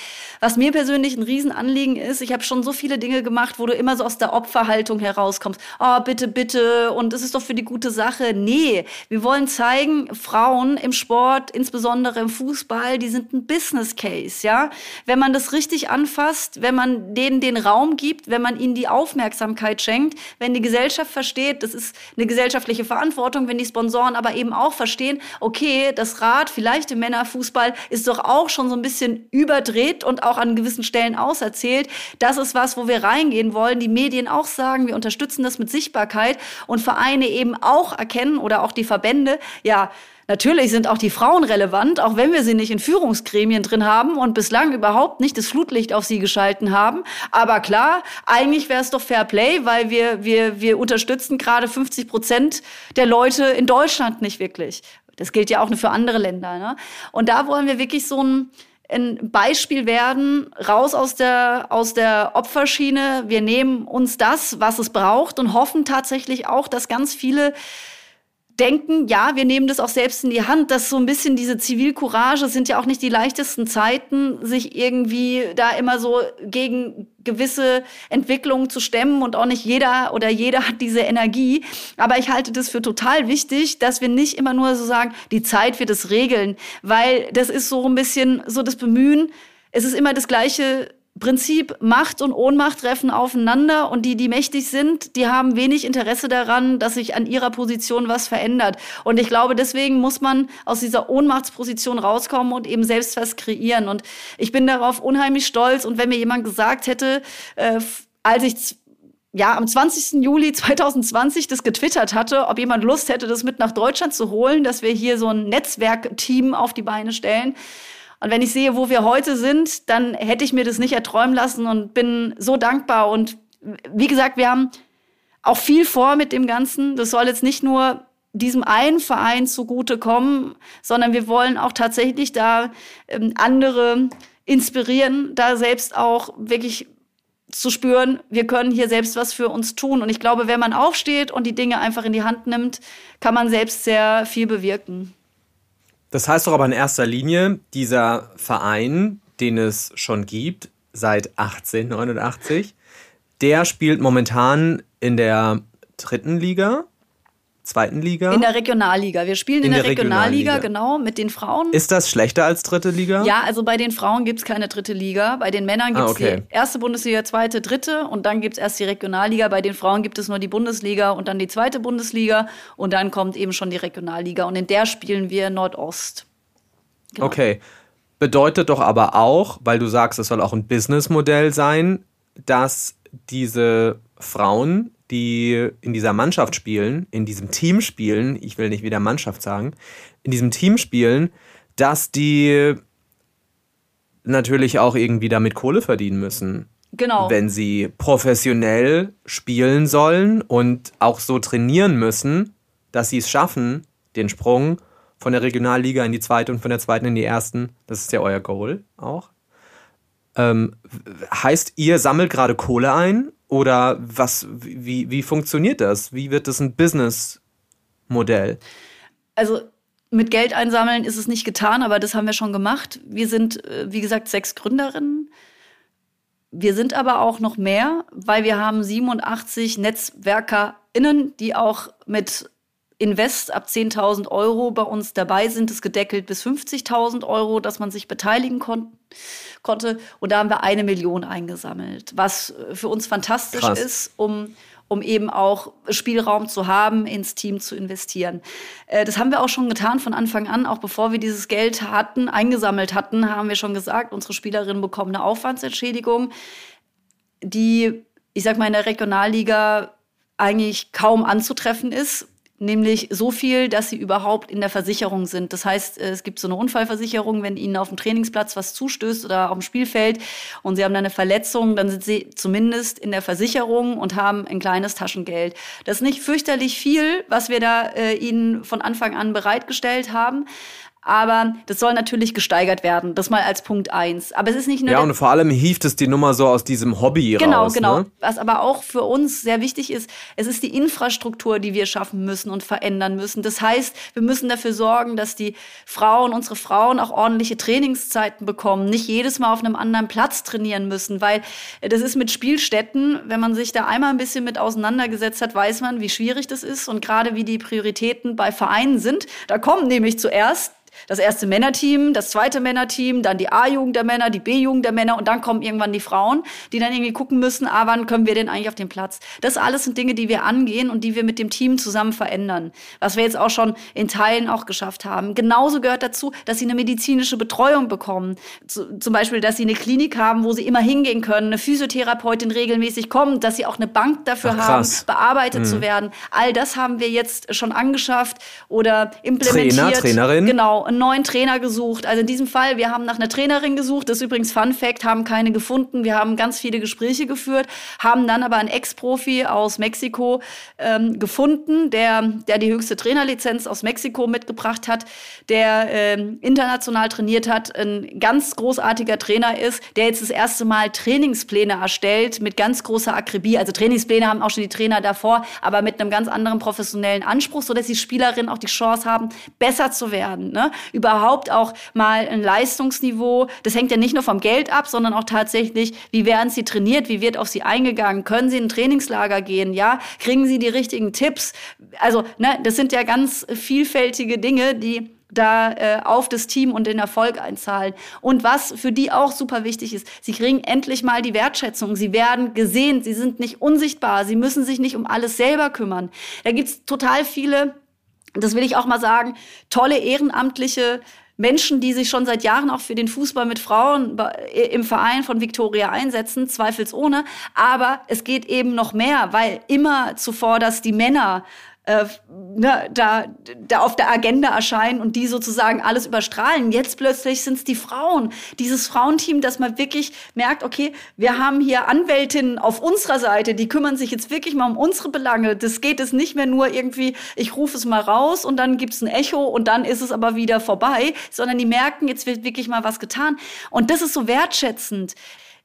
S3: was mir persönlich ein Riesenanliegen ist, ich habe schon so viele Dinge gemacht, wo du immer so aus der Opferhaltung herauskommst. Oh, bitte, bitte, und es ist doch für die gute Sache. Nee, wir wollen zeigen, Frauen im Sport, insbesondere im Fußball, die sind ein Business-Case, ja. Wenn man das richtig anfasst, wenn man denen den Raum gibt, wenn man ihnen die Aufmerksamkeit schenkt, wenn die Gesellschaft versteht, das ist eine gesellschaftliche Verantwortung, wenn die Sponsoren aber eben auch verstehen, okay, das Rad vielleicht im Männerfußball ist doch auch schon so ein bisschen überdreht und auch an gewissen Stellen auserzählt. Das ist was, wo wir reingehen wollen. Die Medien auch sagen, wir unterstützen das mit Sichtbarkeit und Vereine eben auch erkennen oder auch die Verbände, ja, Natürlich sind auch die Frauen relevant, auch wenn wir sie nicht in Führungsgremien drin haben und bislang überhaupt nicht das Flutlicht auf sie geschalten haben. Aber klar, eigentlich wäre es doch Fair Play, weil wir, wir, wir unterstützen gerade 50 Prozent der Leute in Deutschland nicht wirklich. Das gilt ja auch für andere Länder. Ne? Und da wollen wir wirklich so ein, ein Beispiel werden, raus aus der, aus der Opferschiene. Wir nehmen uns das, was es braucht und hoffen tatsächlich auch, dass ganz viele denken, ja, wir nehmen das auch selbst in die Hand, dass so ein bisschen diese Zivilcourage sind ja auch nicht die leichtesten Zeiten, sich irgendwie da immer so gegen gewisse Entwicklungen zu stemmen und auch nicht jeder oder jeder hat diese Energie. Aber ich halte das für total wichtig, dass wir nicht immer nur so sagen, die Zeit wird es regeln, weil das ist so ein bisschen so das Bemühen. Es ist immer das gleiche Prinzip Macht und Ohnmacht treffen aufeinander und die, die mächtig sind, die haben wenig Interesse daran, dass sich an ihrer Position was verändert. Und ich glaube, deswegen muss man aus dieser Ohnmachtsposition rauskommen und eben selbst was kreieren. Und ich bin darauf unheimlich stolz. Und wenn mir jemand gesagt hätte, äh, als ich ja, am 20. Juli 2020 das getwittert hatte, ob jemand Lust hätte, das mit nach Deutschland zu holen, dass wir hier so ein Netzwerkteam auf die Beine stellen, und wenn ich sehe, wo wir heute sind, dann hätte ich mir das nicht erträumen lassen und bin so dankbar. Und wie gesagt, wir haben auch viel vor mit dem Ganzen. Das soll jetzt nicht nur diesem einen Verein zugutekommen, sondern wir wollen auch tatsächlich da ähm, andere inspirieren, da selbst auch wirklich zu spüren, wir können hier selbst was für uns tun. Und ich glaube, wenn man aufsteht und die Dinge einfach in die Hand nimmt, kann man selbst sehr viel bewirken.
S1: Das heißt doch aber in erster Linie, dieser Verein, den es schon gibt, seit 1889, der spielt momentan in der dritten Liga zweiten Liga?
S3: In der Regionalliga. Wir spielen in, in der, der Regionalliga, Regionalliga, genau, mit den Frauen.
S1: Ist das schlechter als dritte Liga?
S3: Ja, also bei den Frauen gibt es keine dritte Liga. Bei den Männern gibt es ah, okay. die erste Bundesliga, zweite, dritte und dann gibt es erst die Regionalliga. Bei den Frauen gibt es nur die Bundesliga und dann die zweite Bundesliga und dann kommt eben schon die Regionalliga und in der spielen wir Nordost.
S1: Genau. Okay. Bedeutet doch aber auch, weil du sagst, es soll auch ein Businessmodell sein, dass diese Frauen die in dieser Mannschaft spielen, in diesem Team spielen, ich will nicht wieder Mannschaft sagen, in diesem Team spielen, dass die natürlich auch irgendwie damit Kohle verdienen müssen.
S3: Genau.
S1: Wenn sie professionell spielen sollen und auch so trainieren müssen, dass sie es schaffen, den Sprung von der Regionalliga in die zweite und von der zweiten in die ersten. Das ist ja euer Goal auch. Ähm, heißt, ihr sammelt gerade Kohle ein oder was, wie, wie funktioniert das? Wie wird das ein Businessmodell?
S3: Also mit Geld einsammeln ist es nicht getan, aber das haben wir schon gemacht. Wir sind, äh, wie gesagt, sechs Gründerinnen. Wir sind aber auch noch mehr, weil wir haben 87 NetzwerkerInnen, die auch mit Invest ab 10.000 Euro bei uns dabei sind, es gedeckelt bis 50.000 Euro, dass man sich beteiligen kon konnte. Und da haben wir eine Million eingesammelt, was äh, für uns fantastisch Krass. ist, um um eben auch Spielraum zu haben, ins Team zu investieren. Äh, das haben wir auch schon getan von Anfang an, auch bevor wir dieses Geld hatten, eingesammelt hatten, haben wir schon gesagt, unsere Spielerinnen bekommen eine Aufwandsentschädigung, die, ich sag mal, in der Regionalliga eigentlich kaum anzutreffen ist nämlich so viel, dass sie überhaupt in der Versicherung sind. Das heißt, es gibt so eine Unfallversicherung, wenn ihnen auf dem Trainingsplatz was zustößt oder auf dem Spielfeld und sie haben dann eine Verletzung, dann sind sie zumindest in der Versicherung und haben ein kleines Taschengeld. Das ist nicht fürchterlich viel, was wir da äh, ihnen von Anfang an bereitgestellt haben. Aber das soll natürlich gesteigert werden. Das mal als Punkt eins. Aber es ist nicht nur.
S1: Ja, und vor allem hieft es die Nummer so aus diesem Hobby
S3: genau,
S1: raus.
S3: Genau,
S1: genau.
S3: Ne? Was aber auch für uns sehr wichtig ist, es ist die Infrastruktur, die wir schaffen müssen und verändern müssen. Das heißt, wir müssen dafür sorgen, dass die Frauen, unsere Frauen auch ordentliche Trainingszeiten bekommen, nicht jedes Mal auf einem anderen Platz trainieren müssen, weil das ist mit Spielstätten, wenn man sich da einmal ein bisschen mit auseinandergesetzt hat, weiß man, wie schwierig das ist und gerade wie die Prioritäten bei Vereinen sind. Da kommen nämlich zuerst das erste Männerteam, das zweite Männerteam, dann die A-Jugend der Männer, die B-Jugend der Männer und dann kommen irgendwann die Frauen, die dann irgendwie gucken müssen, ah, wann können wir denn eigentlich auf den Platz? Das alles sind Dinge, die wir angehen und die wir mit dem Team zusammen verändern. Was wir jetzt auch schon in Teilen auch geschafft haben. Genauso gehört dazu, dass sie eine medizinische Betreuung bekommen. zum Beispiel, dass sie eine Klinik haben, wo sie immer hingehen können, eine Physiotherapeutin regelmäßig kommt, dass sie auch eine Bank dafür Ach, haben, bearbeitet mhm. zu werden. All das haben wir jetzt schon angeschafft oder implementiert.
S1: Trainer, Trainerin.
S3: Genau, einen neuen Trainer gesucht. Also in diesem Fall, wir haben nach einer Trainerin gesucht. Das ist übrigens Fun Fact, haben keine gefunden. Wir haben ganz viele Gespräche geführt, haben dann aber einen Ex-Profi aus Mexiko ähm, gefunden, der, der die höchste Trainerlizenz aus Mexiko mitgebracht hat, der ähm, international trainiert hat, ein ganz großartiger Trainer ist, der jetzt das erste Mal Trainingspläne erstellt mit ganz großer Akribie. Also Trainingspläne haben auch schon die Trainer davor, aber mit einem ganz anderen professionellen Anspruch, sodass die Spielerinnen auch die Chance haben, besser zu werden. Ne? Überhaupt auch mal ein Leistungsniveau. Das hängt ja nicht nur vom Geld ab, sondern auch tatsächlich, wie werden sie trainiert, wie wird auf sie eingegangen, können sie in ein Trainingslager gehen, ja, kriegen sie die richtigen Tipps. Also, ne, das sind ja ganz vielfältige Dinge, die da äh, auf das Team und den Erfolg einzahlen. Und was für die auch super wichtig ist, sie kriegen endlich mal die Wertschätzung. Sie werden gesehen, sie sind nicht unsichtbar, sie müssen sich nicht um alles selber kümmern. Da gibt's total viele das will ich auch mal sagen, tolle ehrenamtliche Menschen, die sich schon seit Jahren auch für den Fußball mit Frauen im Verein von Victoria einsetzen, zweifelsohne. Aber es geht eben noch mehr, weil immer zuvor, dass die Männer äh, ne, da, da auf der Agenda erscheinen und die sozusagen alles überstrahlen. Jetzt plötzlich sind es die Frauen, dieses Frauenteam, dass man wirklich merkt, okay, wir haben hier Anwältinnen auf unserer Seite, die kümmern sich jetzt wirklich mal um unsere Belange. Das geht es nicht mehr nur irgendwie, ich rufe es mal raus und dann gibt es ein Echo und dann ist es aber wieder vorbei, sondern die merken, jetzt wird wirklich mal was getan. Und das ist so wertschätzend.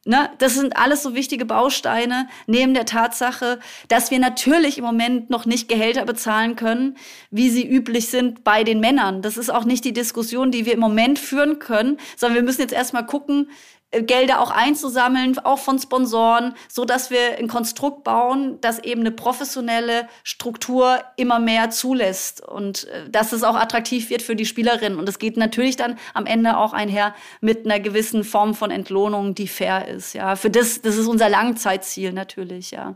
S3: Ne, das sind alles so wichtige Bausteine neben der Tatsache, dass wir natürlich im Moment noch nicht Gehälter bezahlen können, wie sie üblich sind bei den Männern. Das ist auch nicht die Diskussion, die wir im Moment führen können, sondern wir müssen jetzt erstmal gucken, Gelder auch einzusammeln, auch von Sponsoren, so dass wir ein Konstrukt bauen, das eben eine professionelle Struktur immer mehr zulässt und äh, dass es auch attraktiv wird für die Spielerinnen. Und es geht natürlich dann am Ende auch einher mit einer gewissen Form von Entlohnung, die fair ist. Ja, für das, das ist unser Langzeitziel natürlich. Ja.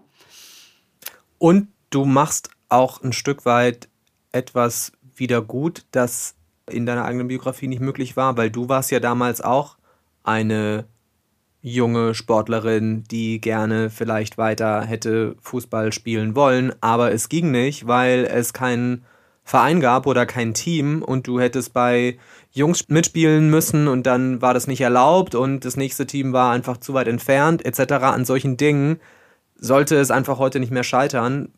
S1: Und du machst auch ein Stück weit etwas wieder gut, das in deiner eigenen Biografie nicht möglich war, weil du warst ja damals auch eine junge Sportlerin, die gerne vielleicht weiter hätte Fußball spielen wollen, aber es ging nicht, weil es keinen Verein gab oder kein Team und du hättest bei Jungs mitspielen müssen und dann war das nicht erlaubt und das nächste Team war einfach zu weit entfernt etc. An solchen Dingen sollte es einfach heute nicht mehr scheitern.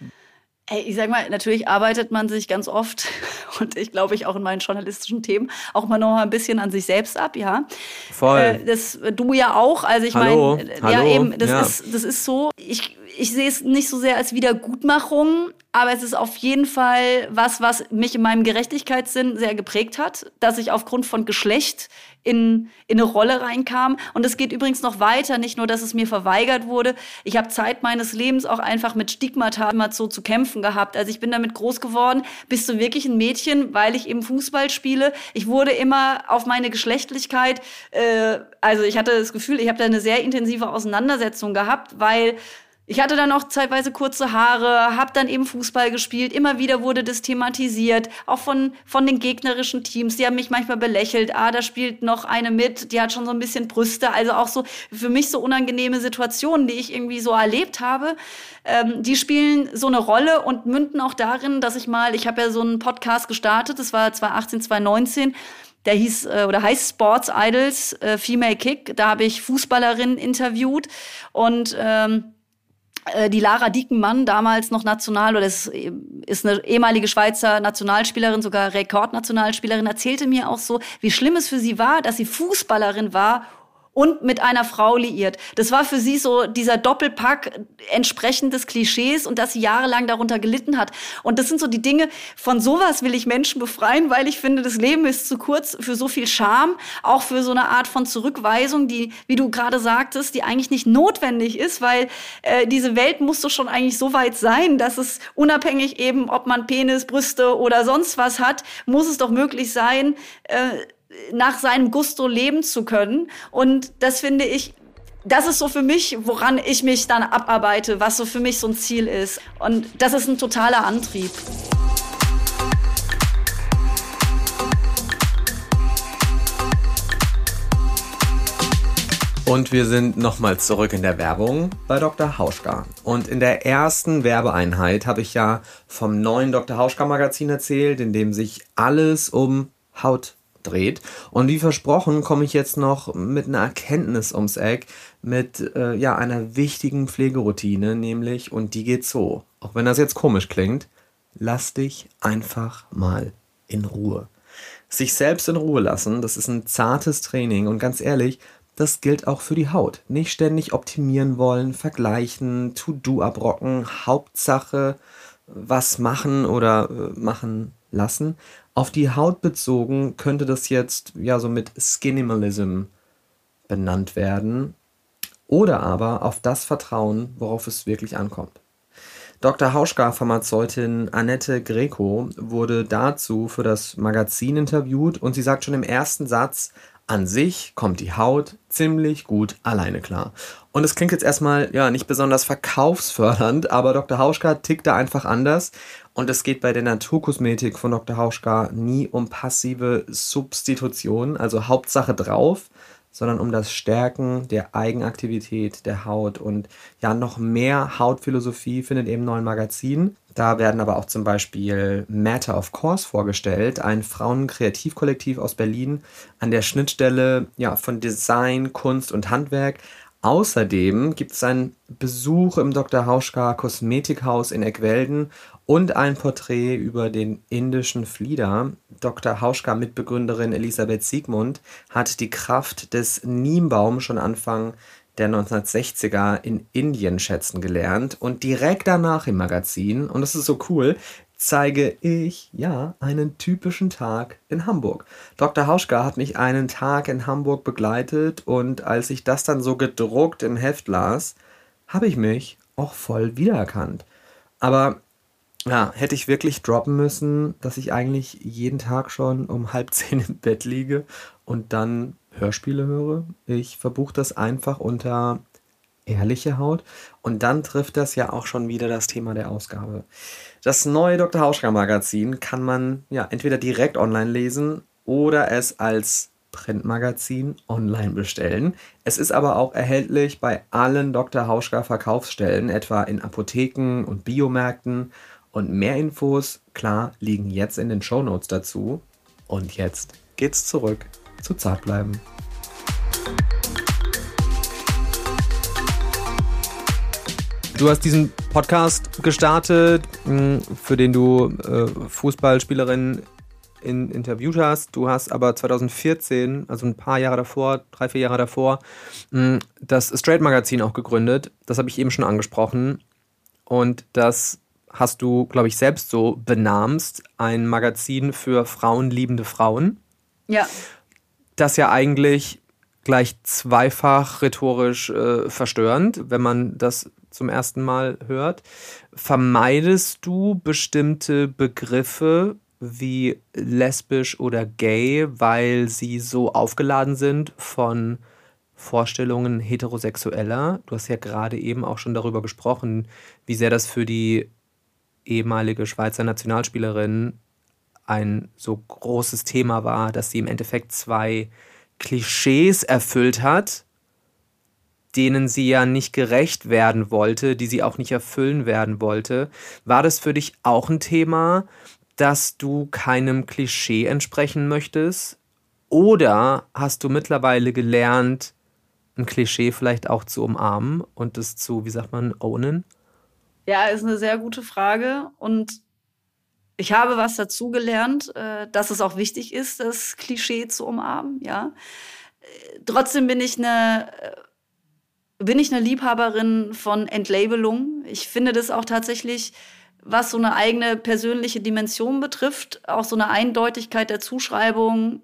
S3: Ey, ich sag mal, natürlich arbeitet man sich ganz oft und ich glaube ich auch in meinen journalistischen Themen auch mal noch mal ein bisschen an sich selbst ab, ja.
S1: Voll.
S3: Äh, das du ja auch, also ich meine, ja eben, das ja. ist das ist so. Ich ich sehe es nicht so sehr als Wiedergutmachung, aber es ist auf jeden Fall was, was mich in meinem Gerechtigkeitssinn sehr geprägt hat, dass ich aufgrund von Geschlecht in, in eine Rolle reinkam. Und es geht übrigens noch weiter, nicht nur, dass es mir verweigert wurde. Ich habe Zeit meines Lebens auch einfach mit Stigmata immer so zu kämpfen gehabt. Also ich bin damit groß geworden, bist du wirklich ein Mädchen, weil ich eben Fußball spiele. Ich wurde immer auf meine Geschlechtlichkeit, äh, also ich hatte das Gefühl, ich habe da eine sehr intensive Auseinandersetzung gehabt, weil ich hatte dann auch zeitweise kurze Haare, habe dann eben Fußball gespielt. Immer wieder wurde das thematisiert, auch von, von den gegnerischen Teams. Die haben mich manchmal belächelt. Ah, da spielt noch eine mit, die hat schon so ein bisschen Brüste. Also auch so für mich so unangenehme Situationen, die ich irgendwie so erlebt habe. Ähm, die spielen so eine Rolle und münden auch darin, dass ich mal, ich habe ja so einen Podcast gestartet, das war 2018, 2019 der hieß äh, oder heißt Sports Idols äh, Female Kick. Da habe ich Fußballerinnen interviewt und ähm, äh, die Lara Diekenmann, damals noch National, oder das ist eine ehemalige Schweizer Nationalspielerin, sogar Rekordnationalspielerin, erzählte mir auch so, wie schlimm es für sie war, dass sie Fußballerin war und mit einer Frau liiert. Das war für sie so dieser Doppelpack entsprechend des Klischees und dass sie jahrelang darunter gelitten hat. Und das sind so die Dinge, von sowas will ich Menschen befreien, weil ich finde, das Leben ist zu kurz für so viel Scham, auch für so eine Art von Zurückweisung, die, wie du gerade sagtest, die eigentlich nicht notwendig ist, weil äh, diese Welt muss doch schon eigentlich so weit sein, dass es unabhängig eben, ob man Penis, Brüste oder sonst was hat, muss es doch möglich sein, äh, nach seinem Gusto leben zu können. Und das finde ich, das ist so für mich, woran ich mich dann abarbeite, was so für mich so ein Ziel ist. Und das ist ein totaler Antrieb.
S1: Und wir sind nochmal zurück in der Werbung bei Dr. Hauschka. Und in der ersten Werbeeinheit habe ich ja vom neuen Dr. Hauschka Magazin erzählt, in dem sich alles um Haut dreht. Und wie versprochen komme ich jetzt noch mit einer Erkenntnis ums Eck, mit äh, ja, einer wichtigen Pflegeroutine, nämlich, und die geht so, auch wenn das jetzt komisch klingt, lass dich einfach mal in Ruhe. Sich selbst in Ruhe lassen, das ist ein zartes Training und ganz ehrlich, das gilt auch für die Haut. Nicht ständig optimieren wollen, vergleichen, To-Do abrocken, Hauptsache was machen oder äh, machen lassen. Auf die Haut bezogen könnte das jetzt ja so mit Skinimalism benannt werden. Oder aber auf das Vertrauen, worauf es wirklich ankommt. Dr. Hauschka, Pharmazeutin Annette Greco, wurde dazu für das Magazin interviewt und sie sagt schon im ersten Satz, an sich kommt die Haut ziemlich gut alleine klar. Und es klingt jetzt erstmal ja nicht besonders verkaufsfördernd, aber Dr. Hauschka tickt da einfach anders. Und es geht bei der Naturkosmetik von Dr. Hauschka nie um passive Substitution, also Hauptsache drauf, sondern um das Stärken der Eigenaktivität der Haut. Und ja, noch mehr Hautphilosophie findet im neuen Magazin. Da werden aber auch zum Beispiel Matter of Course vorgestellt, ein Frauenkreativkollektiv aus Berlin an der Schnittstelle ja, von Design, Kunst und Handwerk. Außerdem gibt es einen Besuch im Dr. Hauschka Kosmetikhaus in Eckwelden und ein Porträt über den indischen Flieder. Dr. Hauschka-Mitbegründerin Elisabeth Siegmund hat die Kraft des Niembaum schon Anfang der 1960er in Indien schätzen gelernt und direkt danach im Magazin, und das ist so cool, zeige ich, ja, einen typischen Tag in Hamburg. Dr. Hauschka hat mich einen Tag in Hamburg begleitet und als ich das dann so gedruckt im Heft las, habe ich mich auch voll wiedererkannt. Aber ja, hätte ich wirklich droppen müssen, dass ich eigentlich jeden Tag schon um halb zehn im Bett liege und dann Hörspiele höre. Ich verbuche das einfach unter ehrliche Haut und dann trifft das ja auch schon wieder das Thema der Ausgabe. Das neue Dr. Hauschka Magazin kann man ja entweder direkt online lesen oder es als Printmagazin online bestellen. Es ist aber auch erhältlich bei allen Dr. Hauschka Verkaufsstellen, etwa in Apotheken und Biomärkten und mehr Infos, klar, liegen jetzt in den Show Notes dazu. Und jetzt geht's zurück zu Zartbleiben. Du hast diesen Podcast gestartet, hm, für den du äh, Fußballspielerinnen in, interviewt hast. Du hast aber 2014, also ein paar Jahre davor, drei, vier Jahre davor, hm, das Straight Magazin auch gegründet. Das habe ich eben schon angesprochen. Und das hast du, glaube ich, selbst so benamst, ein Magazin für frauenliebende Frauen.
S3: Ja.
S1: Das ja eigentlich gleich zweifach rhetorisch äh, verstörend, wenn man das zum ersten Mal hört. Vermeidest du bestimmte Begriffe wie lesbisch oder gay, weil sie so aufgeladen sind von Vorstellungen heterosexueller? Du hast ja gerade eben auch schon darüber gesprochen, wie sehr das für die ehemalige Schweizer Nationalspielerin ein so großes Thema war, dass sie im Endeffekt zwei Klischees erfüllt hat, denen sie ja nicht gerecht werden wollte, die sie auch nicht erfüllen werden wollte. War das für dich auch ein Thema, dass du keinem Klischee entsprechen möchtest? Oder hast du mittlerweile gelernt, ein Klischee vielleicht auch zu umarmen und das zu, wie sagt man, ownen?
S3: Ja, ist eine sehr gute Frage. Und ich habe was dazugelernt, äh, dass es auch wichtig ist, das Klischee zu umarmen, ja. Äh, trotzdem bin ich eine äh, bin ich eine Liebhaberin von Entlabelung. Ich finde das auch tatsächlich, was so eine eigene persönliche Dimension betrifft, auch so eine Eindeutigkeit der Zuschreibung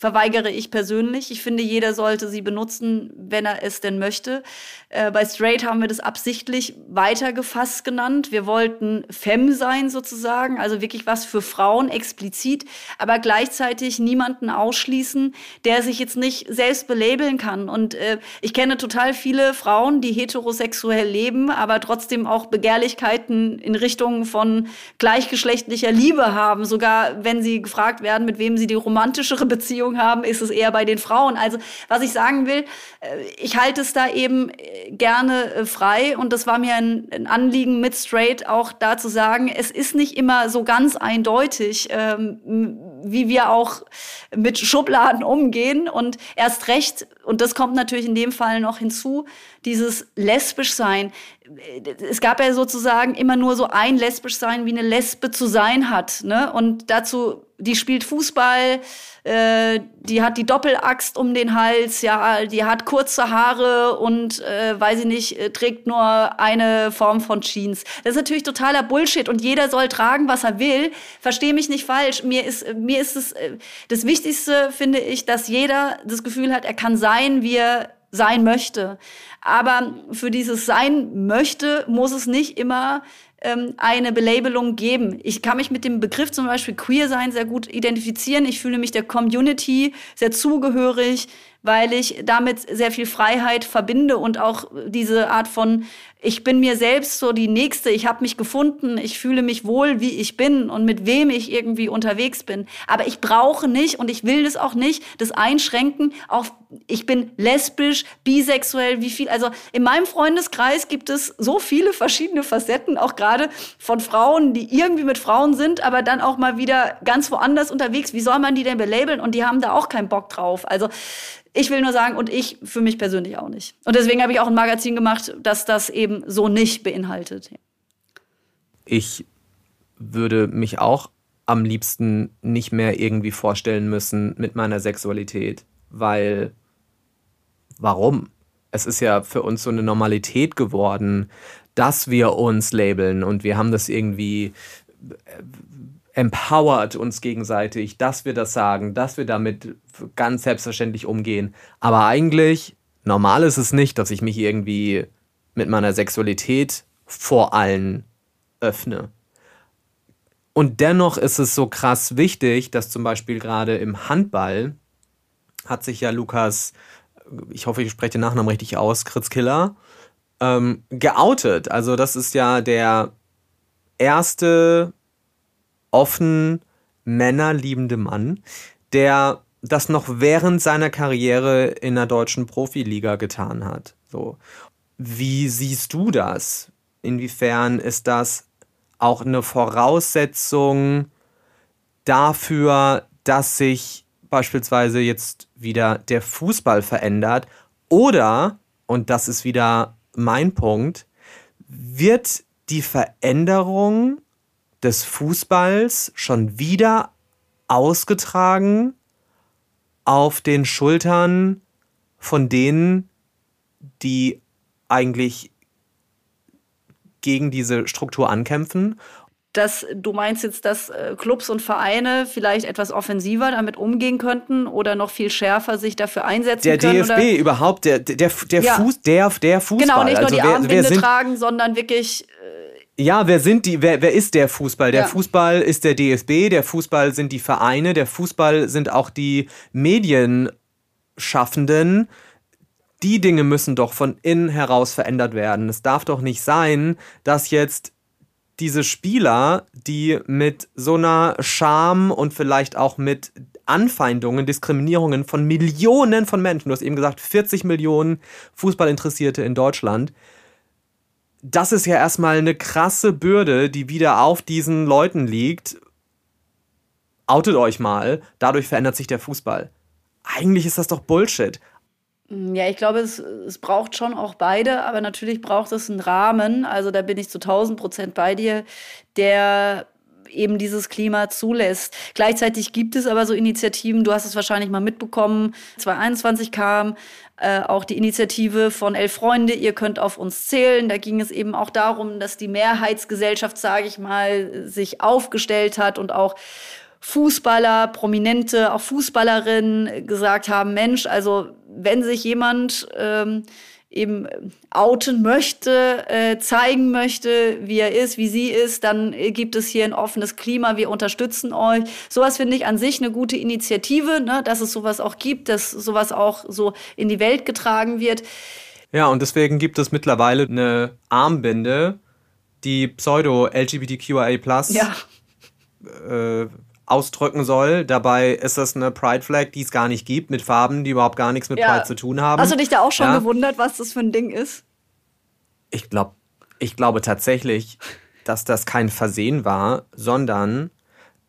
S3: verweigere ich persönlich. Ich finde, jeder sollte sie benutzen, wenn er es denn möchte. Äh, bei Straight haben wir das absichtlich weitergefasst genannt. Wir wollten Femme sein sozusagen, also wirklich was für Frauen explizit, aber gleichzeitig niemanden ausschließen, der sich jetzt nicht selbst belabeln kann. Und äh, ich kenne total viele Frauen, die heterosexuell leben, aber trotzdem auch Begehrlichkeiten in Richtung von gleichgeschlechtlicher Liebe haben, sogar wenn sie gefragt werden, mit wem sie die romantischere Beziehung Beziehung haben, ist es eher bei den Frauen. Also was ich sagen will, äh, ich halte es da eben äh, gerne äh, frei und das war mir ein, ein Anliegen mit Straight auch da zu sagen, es ist nicht immer so ganz eindeutig, ähm, wie wir auch mit Schubladen umgehen und erst recht, und das kommt natürlich in dem Fall noch hinzu, dieses lesbisch sein. Es gab ja sozusagen immer nur so ein lesbisch sein, wie eine Lesbe zu sein hat. Ne? Und dazu, die spielt Fußball, äh, die hat die Doppelaxt um den Hals, ja, die hat kurze Haare und äh, weiß ich nicht, äh, trägt nur eine Form von Jeans. Das ist natürlich totaler Bullshit und jeder soll tragen, was er will. Verstehe mich nicht falsch. Mir ist mir ist es äh, das Wichtigste finde ich, dass jeder das Gefühl hat, er kann sein, wie er sein möchte. Aber für dieses Sein möchte muss es nicht immer ähm, eine Belabelung geben. Ich kann mich mit dem Begriff zum Beispiel Queer sein sehr gut identifizieren. Ich fühle mich der Community sehr zugehörig weil ich damit sehr viel Freiheit verbinde und auch diese Art von ich bin mir selbst so die nächste, ich habe mich gefunden, ich fühle mich wohl, wie ich bin und mit wem ich irgendwie unterwegs bin, aber ich brauche nicht und ich will das auch nicht, das einschränken auf ich bin lesbisch, bisexuell, wie viel, also in meinem Freundeskreis gibt es so viele verschiedene Facetten, auch gerade von Frauen, die irgendwie mit Frauen sind, aber dann auch mal wieder ganz woanders unterwegs. Wie soll man die denn belabeln? Und die haben da auch keinen Bock drauf. Also ich will nur sagen, und ich für mich persönlich auch nicht. Und deswegen habe ich auch ein Magazin gemacht, das das eben so nicht beinhaltet.
S1: Ich würde mich auch am liebsten nicht mehr irgendwie vorstellen müssen mit meiner Sexualität, weil warum? Es ist ja für uns so eine Normalität geworden, dass wir uns labeln und wir haben das irgendwie empowert uns gegenseitig, dass wir das sagen, dass wir damit ganz selbstverständlich umgehen. Aber eigentlich, normal ist es nicht, dass ich mich irgendwie mit meiner Sexualität vor allen öffne. Und dennoch ist es so krass wichtig, dass zum Beispiel gerade im Handball hat sich ja Lukas, ich hoffe, ich spreche den Nachnamen richtig aus, Kritzkiller, ähm, geoutet. Also das ist ja der erste offen männerliebende Mann, der das noch während seiner Karriere in der deutschen Profiliga getan hat. So. Wie siehst du das? Inwiefern ist das auch eine Voraussetzung dafür, dass sich beispielsweise jetzt wieder der Fußball verändert? Oder, und das ist wieder mein Punkt, wird die Veränderung des Fußballs schon wieder ausgetragen auf den Schultern von denen, die eigentlich gegen diese Struktur ankämpfen.
S3: Dass du meinst jetzt, dass äh, Clubs und Vereine vielleicht etwas offensiver damit umgehen könnten oder noch viel schärfer sich dafür einsetzen
S1: der
S3: können?
S1: Der DFB überhaupt, der, der, der, ja. Fuß, der, der Fußball.
S3: Genau, nicht nur
S1: also
S3: die
S1: wer,
S3: Armbinde
S1: wer
S3: tragen, sondern wirklich
S1: ja, wer sind die, wer, wer ist der Fußball? Der ja. Fußball ist der DFB, der Fußball sind die Vereine, der Fußball sind auch die Medienschaffenden. Die Dinge müssen doch von innen heraus verändert werden. Es darf doch nicht sein, dass jetzt diese Spieler, die mit so einer Scham und vielleicht auch mit Anfeindungen, Diskriminierungen von Millionen von Menschen, du hast eben gesagt, 40 Millionen Fußballinteressierte in Deutschland, das ist ja erstmal eine krasse Bürde, die wieder auf diesen Leuten liegt. Outet euch mal, dadurch verändert sich der Fußball. Eigentlich ist das doch Bullshit.
S3: Ja, ich glaube, es, es braucht schon auch beide, aber natürlich braucht es einen Rahmen. Also da bin ich zu 1000 Prozent bei dir, der eben dieses Klima zulässt. Gleichzeitig gibt es aber so Initiativen, du hast es wahrscheinlich mal mitbekommen, 2021 kam äh, auch die Initiative von Elf Freunde, ihr könnt auf uns zählen. Da ging es eben auch darum, dass die Mehrheitsgesellschaft, sage ich mal, sich aufgestellt hat und auch Fußballer, Prominente, auch Fußballerinnen gesagt haben, Mensch, also wenn sich jemand ähm, eben outen möchte, äh, zeigen möchte, wie er ist, wie sie ist, dann gibt es hier ein offenes Klima, wir unterstützen euch. Sowas finde ich an sich eine gute Initiative, ne, dass es sowas auch gibt, dass sowas auch so in die Welt getragen wird.
S1: Ja, und deswegen gibt es mittlerweile eine Armbinde, die Pseudo-LGBTQIA
S3: ja.
S1: äh, ausdrücken soll. Dabei ist das eine Pride Flag, die es gar nicht gibt, mit Farben, die überhaupt gar nichts mit ja. Pride zu tun haben.
S3: Hast du dich da auch schon ja. gewundert, was das für ein Ding ist?
S1: Ich glaube, ich glaube tatsächlich, dass das kein Versehen war, sondern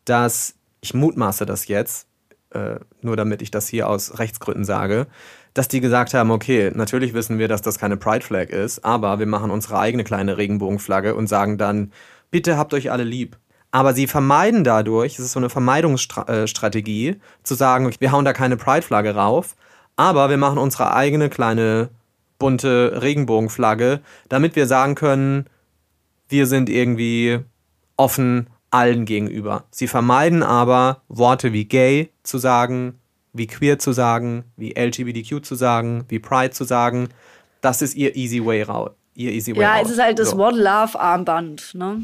S1: dass ich mutmaße das jetzt, äh, nur damit ich das hier aus Rechtsgründen sage, dass die gesagt haben, okay, natürlich wissen wir, dass das keine Pride Flag ist, aber wir machen unsere eigene kleine Regenbogenflagge und sagen dann, bitte habt euch alle lieb. Aber sie vermeiden dadurch, es ist so eine Vermeidungsstrategie, zu sagen, wir hauen da keine Pride-Flagge rauf, aber wir machen unsere eigene kleine bunte Regenbogenflagge, damit wir sagen können, wir sind irgendwie offen allen gegenüber. Sie vermeiden aber Worte wie gay zu sagen, wie queer zu sagen, wie LGBTQ zu sagen, wie Pride zu sagen. Das ist ihr easy way raus. Ihr easy way
S3: ja, out. es ist halt das so. One Love Armband, ne?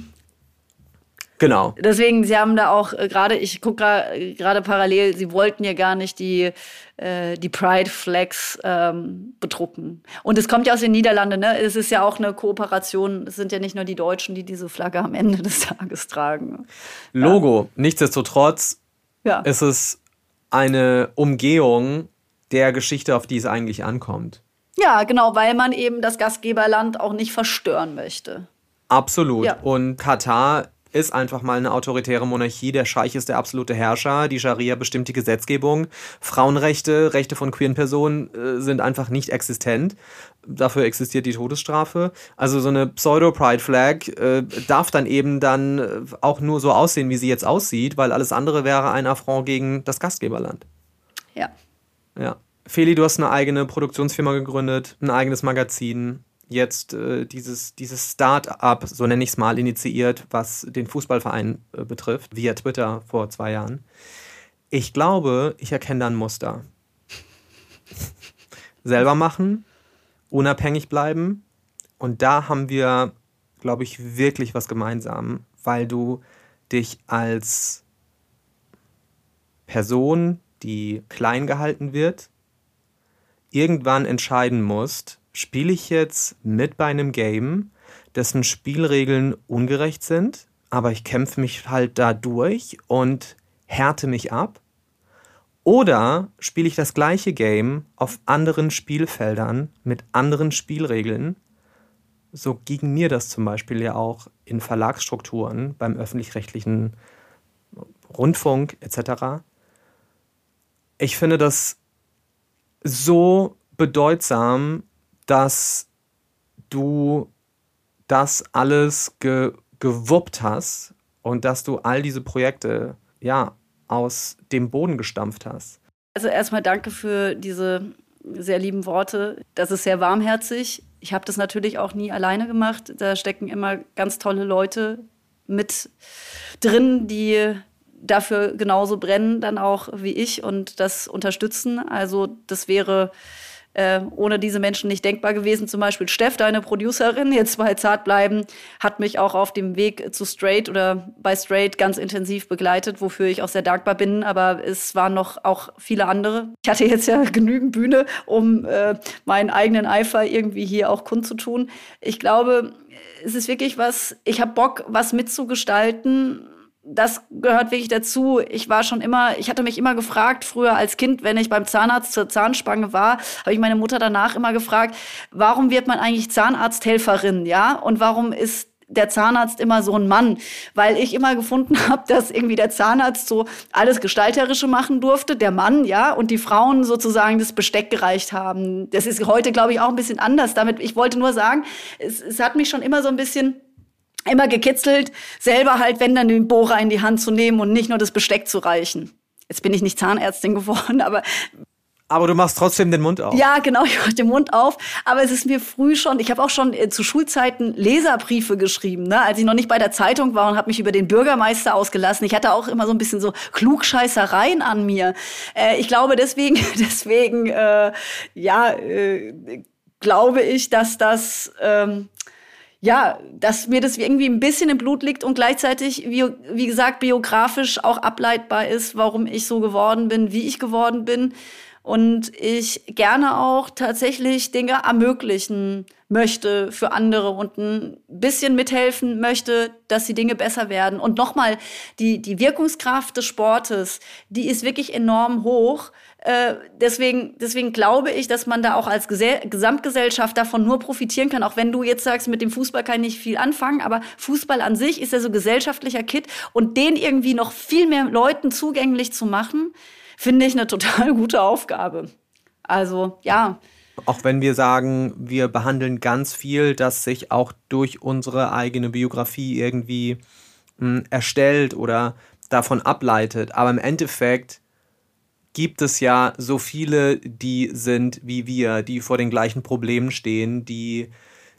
S1: Genau.
S3: Deswegen, sie haben da auch äh, gerade, ich gucke gerade parallel, sie wollten ja gar nicht die, äh, die Pride Flags ähm, bedrucken. Und es kommt ja aus den Niederlanden, ne? Es ist ja auch eine Kooperation. Es sind ja nicht nur die Deutschen, die diese Flagge am Ende des Tages tragen.
S1: Logo. Ja. Nichtsdestotrotz ja. ist es eine Umgehung der Geschichte, auf die es eigentlich ankommt.
S3: Ja, genau, weil man eben das Gastgeberland auch nicht verstören möchte.
S1: Absolut. Ja. Und Katar ist einfach mal eine autoritäre Monarchie. Der Scheich ist der absolute Herrscher. Die Scharia bestimmt die Gesetzgebung. Frauenrechte, Rechte von queeren Personen äh, sind einfach nicht existent. Dafür existiert die Todesstrafe. Also so eine Pseudo-Pride-Flag äh, darf dann eben dann äh, auch nur so aussehen, wie sie jetzt aussieht, weil alles andere wäre ein Affront gegen das Gastgeberland.
S3: Ja.
S1: Ja. Feli, du hast eine eigene Produktionsfirma gegründet, ein eigenes Magazin jetzt äh, dieses, dieses Start-up, so nenne ich es mal, initiiert, was den Fußballverein äh, betrifft, via Twitter vor zwei Jahren. Ich glaube, ich erkenne da ein Muster. Selber machen, unabhängig bleiben. Und da haben wir, glaube ich, wirklich was gemeinsam, weil du dich als Person, die klein gehalten wird, irgendwann entscheiden musst, spiele ich jetzt mit bei einem Game, dessen Spielregeln ungerecht sind, aber ich kämpfe mich halt da durch und härte mich ab? Oder spiele ich das gleiche Game auf anderen Spielfeldern mit anderen Spielregeln? So ging mir das zum Beispiel ja auch in Verlagsstrukturen beim öffentlich-rechtlichen Rundfunk etc. Ich finde das so bedeutsam, dass du das alles ge gewuppt hast und dass du all diese Projekte ja aus dem Boden gestampft hast.
S3: Also erstmal danke für diese sehr lieben Worte. Das ist sehr warmherzig. Ich habe das natürlich auch nie alleine gemacht. Da stecken immer ganz tolle Leute mit drin, die dafür genauso brennen dann auch wie ich und das unterstützen. Also das wäre äh, ohne diese Menschen nicht denkbar gewesen. Zum Beispiel Steff, deine Producerin, jetzt bei Zart bleiben, hat mich auch auf dem Weg zu Straight oder bei Straight ganz intensiv begleitet, wofür ich auch sehr dankbar bin. Aber es waren noch auch viele andere. Ich hatte jetzt ja genügend Bühne, um äh, meinen eigenen Eifer irgendwie hier auch kundzutun. Ich glaube, es ist wirklich was, ich habe Bock, was mitzugestalten das gehört wirklich dazu. Ich war schon immer, ich hatte mich immer gefragt, früher als Kind, wenn ich beim Zahnarzt zur Zahnspange war, habe ich meine Mutter danach immer gefragt, warum wird man eigentlich Zahnarzthelferin, ja? Und warum ist der Zahnarzt immer so ein Mann, weil ich immer gefunden habe, dass irgendwie der Zahnarzt so alles Gestalterische machen durfte, der Mann, ja, und die Frauen sozusagen das Besteck gereicht haben. Das ist heute, glaube ich, auch ein bisschen anders. Damit, ich wollte nur sagen, es, es hat mich schon immer so ein bisschen immer gekitzelt, selber halt, wenn dann den Bohrer in die Hand zu nehmen und nicht nur das Besteck zu reichen. Jetzt bin ich nicht Zahnärztin geworden, aber
S1: aber du machst trotzdem den Mund auf.
S3: Ja, genau, ich mache den Mund auf. Aber es ist mir früh schon, ich habe auch schon äh, zu Schulzeiten Leserbriefe geschrieben, ne? als ich noch nicht bei der Zeitung war und habe mich über den Bürgermeister ausgelassen. Ich hatte auch immer so ein bisschen so Klugscheißereien an mir. Äh, ich glaube deswegen, deswegen, äh, ja, äh, glaube ich, dass das... Ähm, ja, dass mir das irgendwie ein bisschen im Blut liegt und gleichzeitig, wie, wie gesagt, biografisch auch ableitbar ist, warum ich so geworden bin, wie ich geworden bin. Und ich gerne auch tatsächlich Dinge ermöglichen möchte für andere und ein bisschen mithelfen möchte, dass die Dinge besser werden. Und nochmal, die, die Wirkungskraft des Sportes, die ist wirklich enorm hoch. Äh, deswegen, deswegen glaube ich, dass man da auch als Gesell Gesamtgesellschaft davon nur profitieren kann. Auch wenn du jetzt sagst, mit dem Fußball kann ich nicht viel anfangen, aber Fußball an sich ist ja so gesellschaftlicher Kit und den irgendwie noch viel mehr Leuten zugänglich zu machen, finde ich eine total gute Aufgabe. Also ja.
S1: Auch wenn wir sagen, wir behandeln ganz viel, das sich auch durch unsere eigene Biografie irgendwie mh, hm, erstellt oder davon ableitet. Aber im Endeffekt gibt es ja so viele, die sind wie wir, die vor den gleichen Problemen stehen, die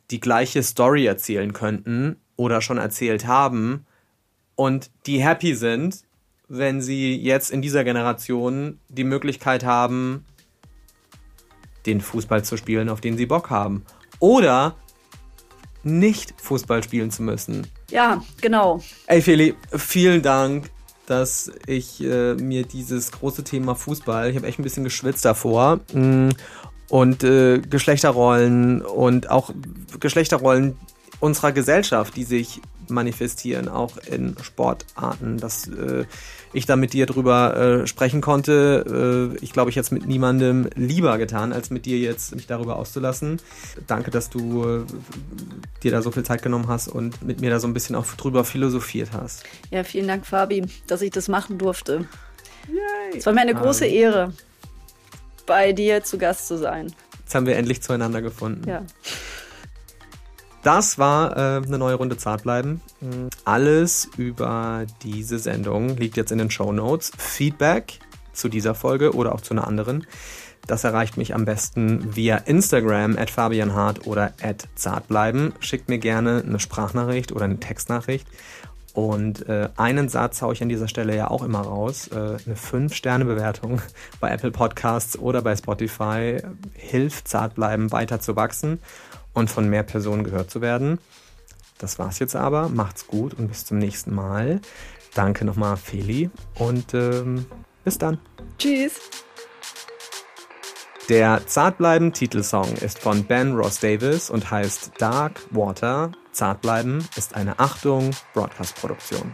S1: die gleiche Story erzählen könnten oder schon erzählt haben und die happy sind, wenn sie jetzt in dieser Generation die Möglichkeit haben, den Fußball zu spielen, auf den sie Bock haben. Oder nicht Fußball spielen zu müssen.
S3: Ja, genau.
S1: Ey, Feli, vielen Dank dass ich äh, mir dieses große Thema Fußball, ich habe echt ein bisschen geschwitzt davor, mm, und äh, Geschlechterrollen und auch Geschlechterrollen unserer Gesellschaft, die sich manifestieren, auch in Sportarten, dass äh, ich da mit dir drüber äh, sprechen konnte. Äh, ich glaube, ich jetzt mit niemandem lieber getan, als mit dir jetzt mich darüber auszulassen. Danke, dass du äh, dir da so viel Zeit genommen hast und mit mir da so ein bisschen auch drüber philosophiert hast.
S3: Ja, vielen Dank, Fabi, dass ich das machen durfte. Es war mir eine große Ehre, bei dir zu Gast zu sein.
S1: Jetzt haben wir endlich zueinander gefunden.
S3: Ja.
S1: Das war äh, eine neue Runde Zartbleiben. Alles über diese Sendung liegt jetzt in den Show Notes. Feedback zu dieser Folge oder auch zu einer anderen. Das erreicht mich am besten via Instagram at fabianhart oder at zartbleiben. Schickt mir gerne eine Sprachnachricht oder eine Textnachricht. Und äh, einen Satz haue ich an dieser Stelle ja auch immer raus. Äh, eine 5-Sterne-Bewertung bei Apple Podcasts oder bei Spotify hilft Zartbleiben weiter zu wachsen und von mehr Personen gehört zu werden. Das war's jetzt aber. Macht's gut und bis zum nächsten Mal. Danke nochmal, Feli. Und ähm, bis dann.
S3: Tschüss.
S1: Der Zartbleiben Titelsong ist von Ben Ross Davis und heißt Dark Water. Zartbleiben ist eine Achtung Broadcast Produktion.